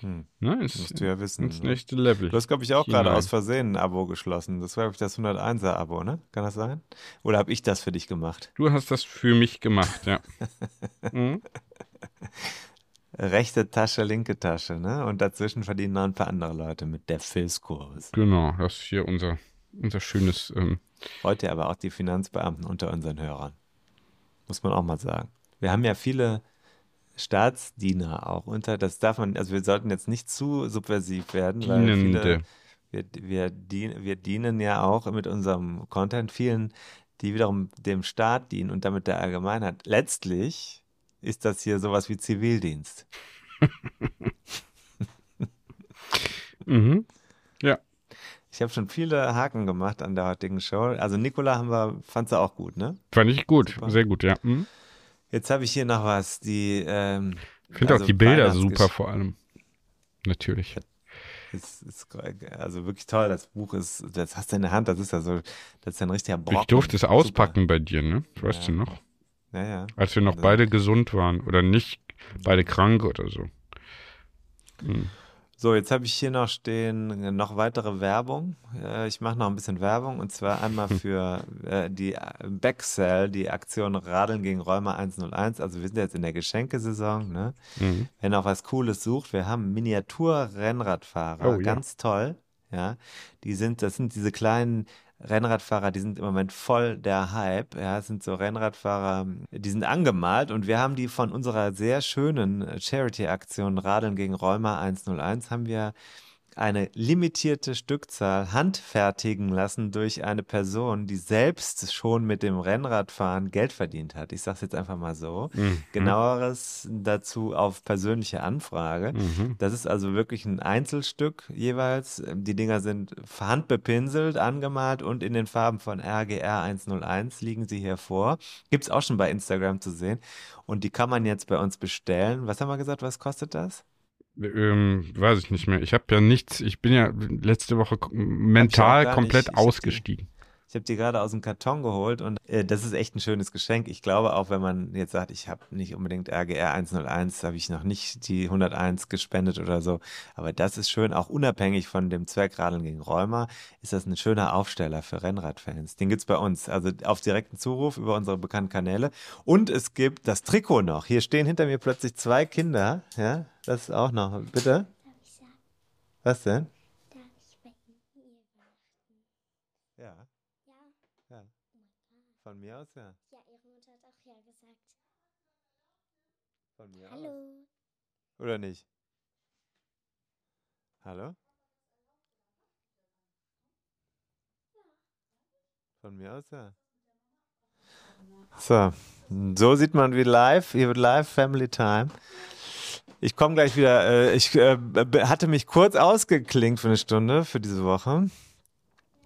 Hm. Ne? Ins, Musst du ja wissen. ne? nächste Level. Du hast, glaube ich, auch gerade aus Versehen ein Abo geschlossen. Das war, glaube ich, das 101er-Abo, ne? Kann das sein? Oder habe ich das für dich gemacht? Du hast das für mich gemacht, ja. mhm. Rechte Tasche, linke Tasche, ne? Und dazwischen verdienen noch ein paar andere Leute mit der Filzkurs. Genau, das ist hier unser, unser schönes. Ähm, Heute aber auch die Finanzbeamten unter unseren Hörern. Muss man auch mal sagen. Wir haben ja viele Staatsdiener auch unter, das darf man, also wir sollten jetzt nicht zu subversiv werden, weil viele, wir, wir, dien, wir dienen ja auch mit unserem Content vielen, die wiederum dem Staat dienen und damit der Allgemeinheit. Letztlich ist das hier sowas wie Zivildienst. mhm. Ja, Ich habe schon viele Haken gemacht an der heutigen Show. Also Nicola haben wir, fand sie auch gut, ne? fand ich gut, Super. sehr gut, ja. Mhm. Jetzt habe ich hier noch was, die ähm, Ich finde also auch die Bilder super vor allem. Natürlich. Ist, ist also wirklich toll. Das Buch ist, das hast du in der Hand, das ist ja so, das ist ja ein richtiger Brocken. Ich durfte es Super. auspacken bei dir, ne? Weißt Ja. du noch? Ja, ja. Als wir noch Also- beide gesund waren oder nicht beide krank oder so. Mhm. So, jetzt habe ich hier noch stehen, äh, noch weitere Werbung. Äh, Ich mache noch ein bisschen Werbung und zwar einmal für äh, die Backsell, die Aktion Radeln gegen Rheuma 101. Also wir sind jetzt in der Geschenkesaison, ne? Mhm. Wenn ihr auch was Cooles sucht, wir haben Miniatur-Rennradfahrer, Oh, ja. ganz toll, ja. Die sind, das sind diese kleinen Rennradfahrer, die sind im Moment voll der Hype, ja. Es sind so Rennradfahrer, die sind angemalt und wir haben die von unserer sehr schönen Charity-Aktion Radeln gegen Rheuma 101 haben wir eine limitierte Stückzahl handfertigen lassen durch eine Person, die selbst schon mit dem Rennradfahren Geld verdient hat. Ich sage es jetzt einfach mal so. Mhm. Genaueres dazu auf persönliche Anfrage. Mhm. Das ist also wirklich ein Einzelstück jeweils. Die Dinger sind handbepinselt, angemalt und in den Farben von RGR 101 liegen sie hier vor. Gibt es auch schon bei Instagram zu sehen. Und die kann man jetzt bei uns bestellen. Was haben wir gesagt, was kostet das? Ähm, weiß ich nicht mehr. Ich habe ja nichts, ich bin ja letzte Woche mental komplett ausgestiegen. Ich habe die gerade aus dem Karton geholt und äh, das ist echt ein schönes Geschenk. Ich glaube auch, wenn man jetzt sagt, ich habe nicht unbedingt RGR 101, habe ich noch nicht die 101 gespendet oder so. Aber das ist schön, auch unabhängig von dem Zwergradeln gegen Rheuma, ist das ein schöner Aufsteller für Rennradfans. Den gibt's bei uns, also auf direkten Zuruf über unsere bekannten Kanäle. Und es gibt das Trikot noch. Hier stehen hinter mir plötzlich zwei Kinder. Ja, das ist auch noch. Bitte? Was denn? darf ich bei Ihnen hier übernachten? Ja, Ja, ja. Von mir aus, ja. ja, Ihre Mutter hat auch ja gesagt. Von mir Hallo. Oder nicht? Hallo? Von mir aus, ja. So, so sieht man wie live. Hier wird live Family Time. Ich komme gleich wieder. Äh, ich äh, hatte mich kurz ausgeklinkt für eine Stunde für diese Woche.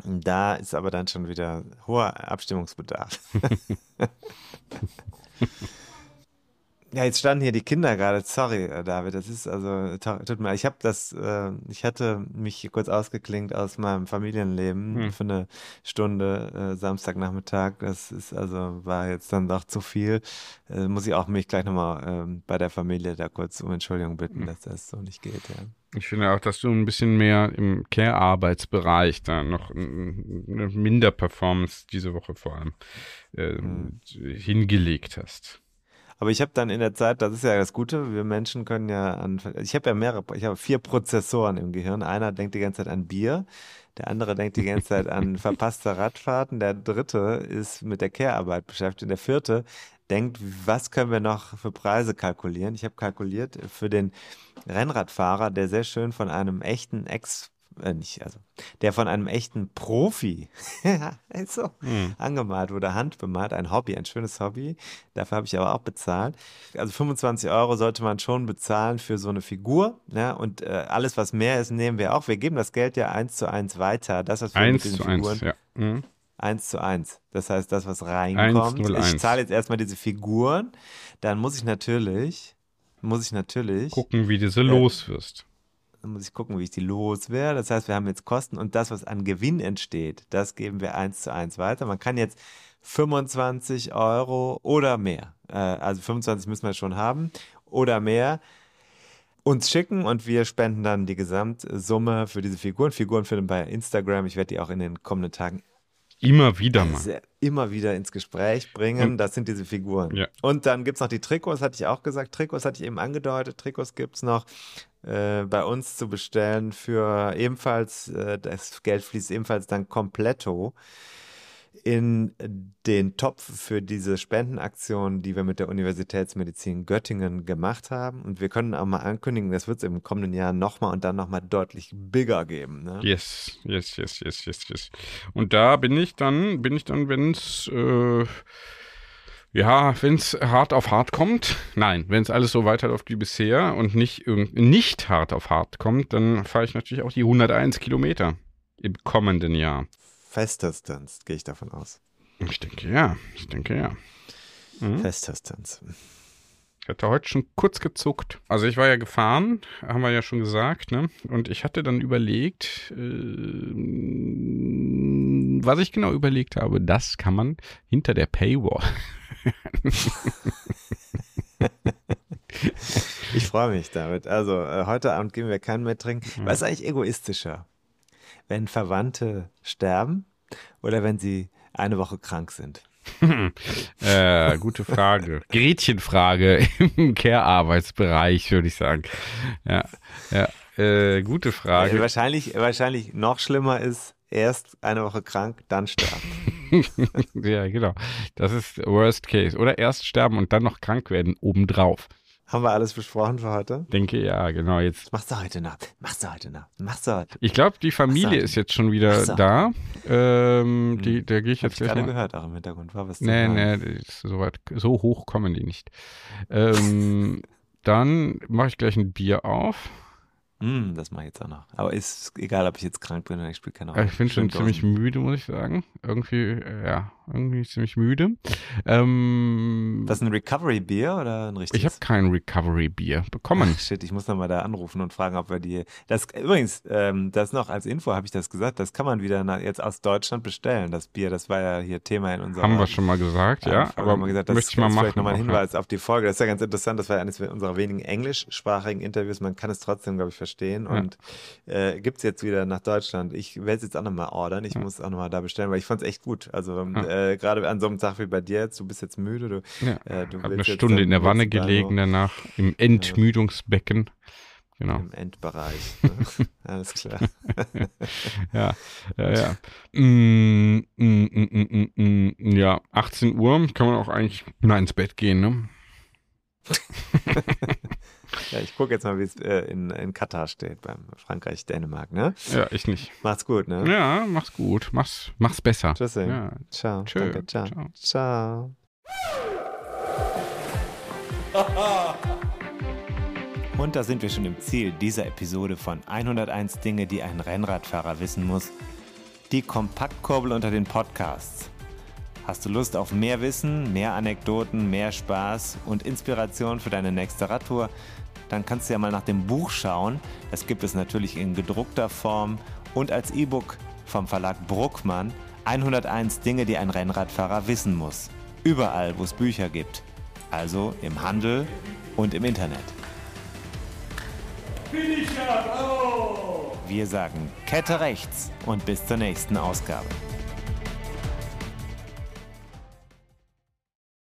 Da ist aber dann schon wieder hoher Abstimmungsbedarf. Ja, jetzt standen hier die Kinder gerade. Sorry, äh, David, das ist also tut mir. leid. Ich habe das, äh, ich hatte mich hier kurz ausgeklinkt aus meinem Familienleben Hm. für eine Stunde äh, Samstagnachmittag. Das ist also war jetzt dann doch zu viel. Äh, muss ich auch mich gleich nochmal ähm, bei der Familie da kurz um Entschuldigung bitten, Hm. dass das so nicht geht. Ja. Ich finde auch, dass du ein bisschen mehr im Care-Arbeitsbereich da noch eine Minder-Performance diese Woche vor allem äh, Hm. hingelegt hast. Aber ich habe dann in der Zeit, das ist ja das Gute, wir Menschen können ja an, ich habe ja mehrere, ich habe vier Prozessoren im Gehirn. Einer denkt die ganze Zeit an Bier, der andere denkt die ganze Zeit an verpasste Radfahrten, der dritte ist mit der Care-Arbeit beschäftigt und der vierte denkt, was können wir noch für Preise kalkulieren? Ich habe kalkuliert für den Rennradfahrer, der sehr schön von einem echten Ex, äh, nicht, also, der von einem echten Profi, so, Hm. angemalt wurde, handbemalt, ein Hobby, ein schönes Hobby. Dafür habe ich aber auch bezahlt. Also 25 Euro sollte man schon bezahlen für so eine Figur. Ja, und äh, alles, was mehr ist, nehmen wir auch. Wir geben das Geld ja eins zu eins weiter. Das, was wir mit Eins diesen zu Figuren eins, ja. Mhm. 1 zu 1. Das heißt, das, was reinkommt. 101. Ich zahle jetzt erstmal diese Figuren. Dann muss ich natürlich, muss ich natürlich, Gucken, wie du sie los wirst. Dann muss ich gucken, wie ich die los wäre. Das heißt, wir haben jetzt Kosten und das, was an Gewinn entsteht, das geben wir 1 zu 1 weiter. Man kann jetzt 25 Euro oder mehr, äh, also 25 müssen wir schon haben, oder mehr uns schicken und wir spenden dann die Gesamtsumme für diese Figuren. Figuren finden bei Instagram. Ich werde die auch in den kommenden Tagen Immer wieder mal. immer wieder ins Gespräch bringen. Das sind diese Figuren. Ja. Und dann gibt es noch die Trikots, hatte ich auch gesagt. Trikots hatte ich eben angedeutet. Trikots gibt es noch äh, bei uns zu bestellen für ebenfalls, äh, das Geld fließt ebenfalls dann kompletto in den Topf für diese Spendenaktion, die wir mit der Universitätsmedizin Göttingen gemacht haben. Und wir können auch mal ankündigen, das wird es im kommenden Jahr nochmal und dann nochmal deutlich bigger geben. Ne? Yes, yes, yes, yes, yes, yes. Und da bin ich dann, bin ich dann, wenn es, äh, ja, wenn es hart auf hart kommt, nein, wenn es alles so weiterläuft wie bisher und nicht, nicht hart auf hart kommt, dann fahre ich natürlich auch die 101 Kilometer im kommenden Jahr. Festestens, gehe ich davon aus. Ich denke ja, ich denke ja. Mhm. Festestens. Ich hatte heute schon kurz gezuckt. Also ich war ja gefahren, haben wir ja schon gesagt, ne? Und ich hatte dann überlegt, äh, was ich genau überlegt habe, das kann man hinter der Paywall. Ich freue mich damit. Also äh, heute Abend gehen wir keinen mehr trinken. Was ist eigentlich egoistischer? Wenn Verwandte sterben oder wenn sie eine Woche krank sind? äh, gute Frage. Gretchenfrage im Care-Arbeitsbereich, würde ich sagen. Ja, ja. Äh, gute Äh, Frage. wahrscheinlich, wahrscheinlich noch schlimmer ist, erst eine Woche krank, dann sterben. ja, genau. Das ist Worst Case. Oder erst sterben und dann noch krank werden obendrauf. Haben wir alles besprochen für heute? Denke ja, genau. Jetzt Machst du heute noch? Machst du heute noch? Machst du heute? Ich glaube, die Familie ist jetzt schon wieder da. Ähm, die, da gehe ich Hab jetzt ich gleich mal. gehört, auch im Hintergrund. War was Nee, nee, ist so, weit, so hoch kommen die nicht. Ähm, dann mache ich gleich ein Bier auf. Mm, das mache ich jetzt auch noch. Aber ist egal, ob ich jetzt krank bin oder ich spiele keine Rolle. Ich bin schon ziemlich müde, muss ich sagen. Irgendwie, äh, ja, irgendwie ziemlich müde. Ähm, Das ist ein Recovery-Bier oder ein richtiges? ich habe kein Recovery-Bier bekommen. Ach, shit, ich muss nochmal da anrufen und fragen, ob wir die. Das übrigens, ähm, das noch als Info habe ich das gesagt, das kann man wieder nach, jetzt aus Deutschland bestellen, das Bier. Das war ja hier Thema in unserer. Haben wir schon mal gesagt, ja. Folge aber wir gesagt, das möchte ich mal ist machen. vielleicht nochmal ein Hinweis auf die Folge. Das ist ja ganz interessant. Das war eines unserer wenigen englischsprachigen Interviews. Man kann es trotzdem, glaube ich, verstehen. Ja. Und äh, gibt es jetzt wieder nach Deutschland. Ich werde es jetzt auch nochmal ordern. Ich muss auch nochmal da bestellen, weil ich fand es echt gut. Also Ja. äh, gerade an so einem Tag wie bei dir jetzt, du bist jetzt müde. Du, Ja. äh, du eine Stunde in der Wanne gelegen danach, im Entmüdungsbecken. Genau. Im Endbereich. Ne? Alles klar. Ja, ja, ja. Mm, mm, mm, mm, mm, mm, ja, 18 Uhr kann man auch eigentlich mal ins Bett gehen, ne? Ja, ich gucke jetzt mal, wie es äh, in, in Katar steht, beim Frankreich-Dänemark, ne? Ja, ich nicht. Macht's gut, ne? Ja, mach's gut. Mach's, mach's besser. Tschüss. Ja. Ciao. Tschö. Danke, ciao. Ciao. ciao. Und da sind wir schon im Ziel dieser Episode von 101 Dinge, die ein Rennradfahrer wissen muss. Die Kompaktkurbel unter den Podcasts. Hast du Lust auf mehr Wissen, mehr Anekdoten, mehr Spaß und Inspiration für deine nächste Radtour? Dann kannst du ja mal nach dem Buch schauen. Das gibt es natürlich in gedruckter Form und als E-Book vom Verlag Bruckmann. 101 Dinge, die ein Rennradfahrer wissen muss. Überall, wo es Bücher gibt. Also im Handel und im Internet. Wir sagen Kette rechts und bis zur nächsten Ausgabe.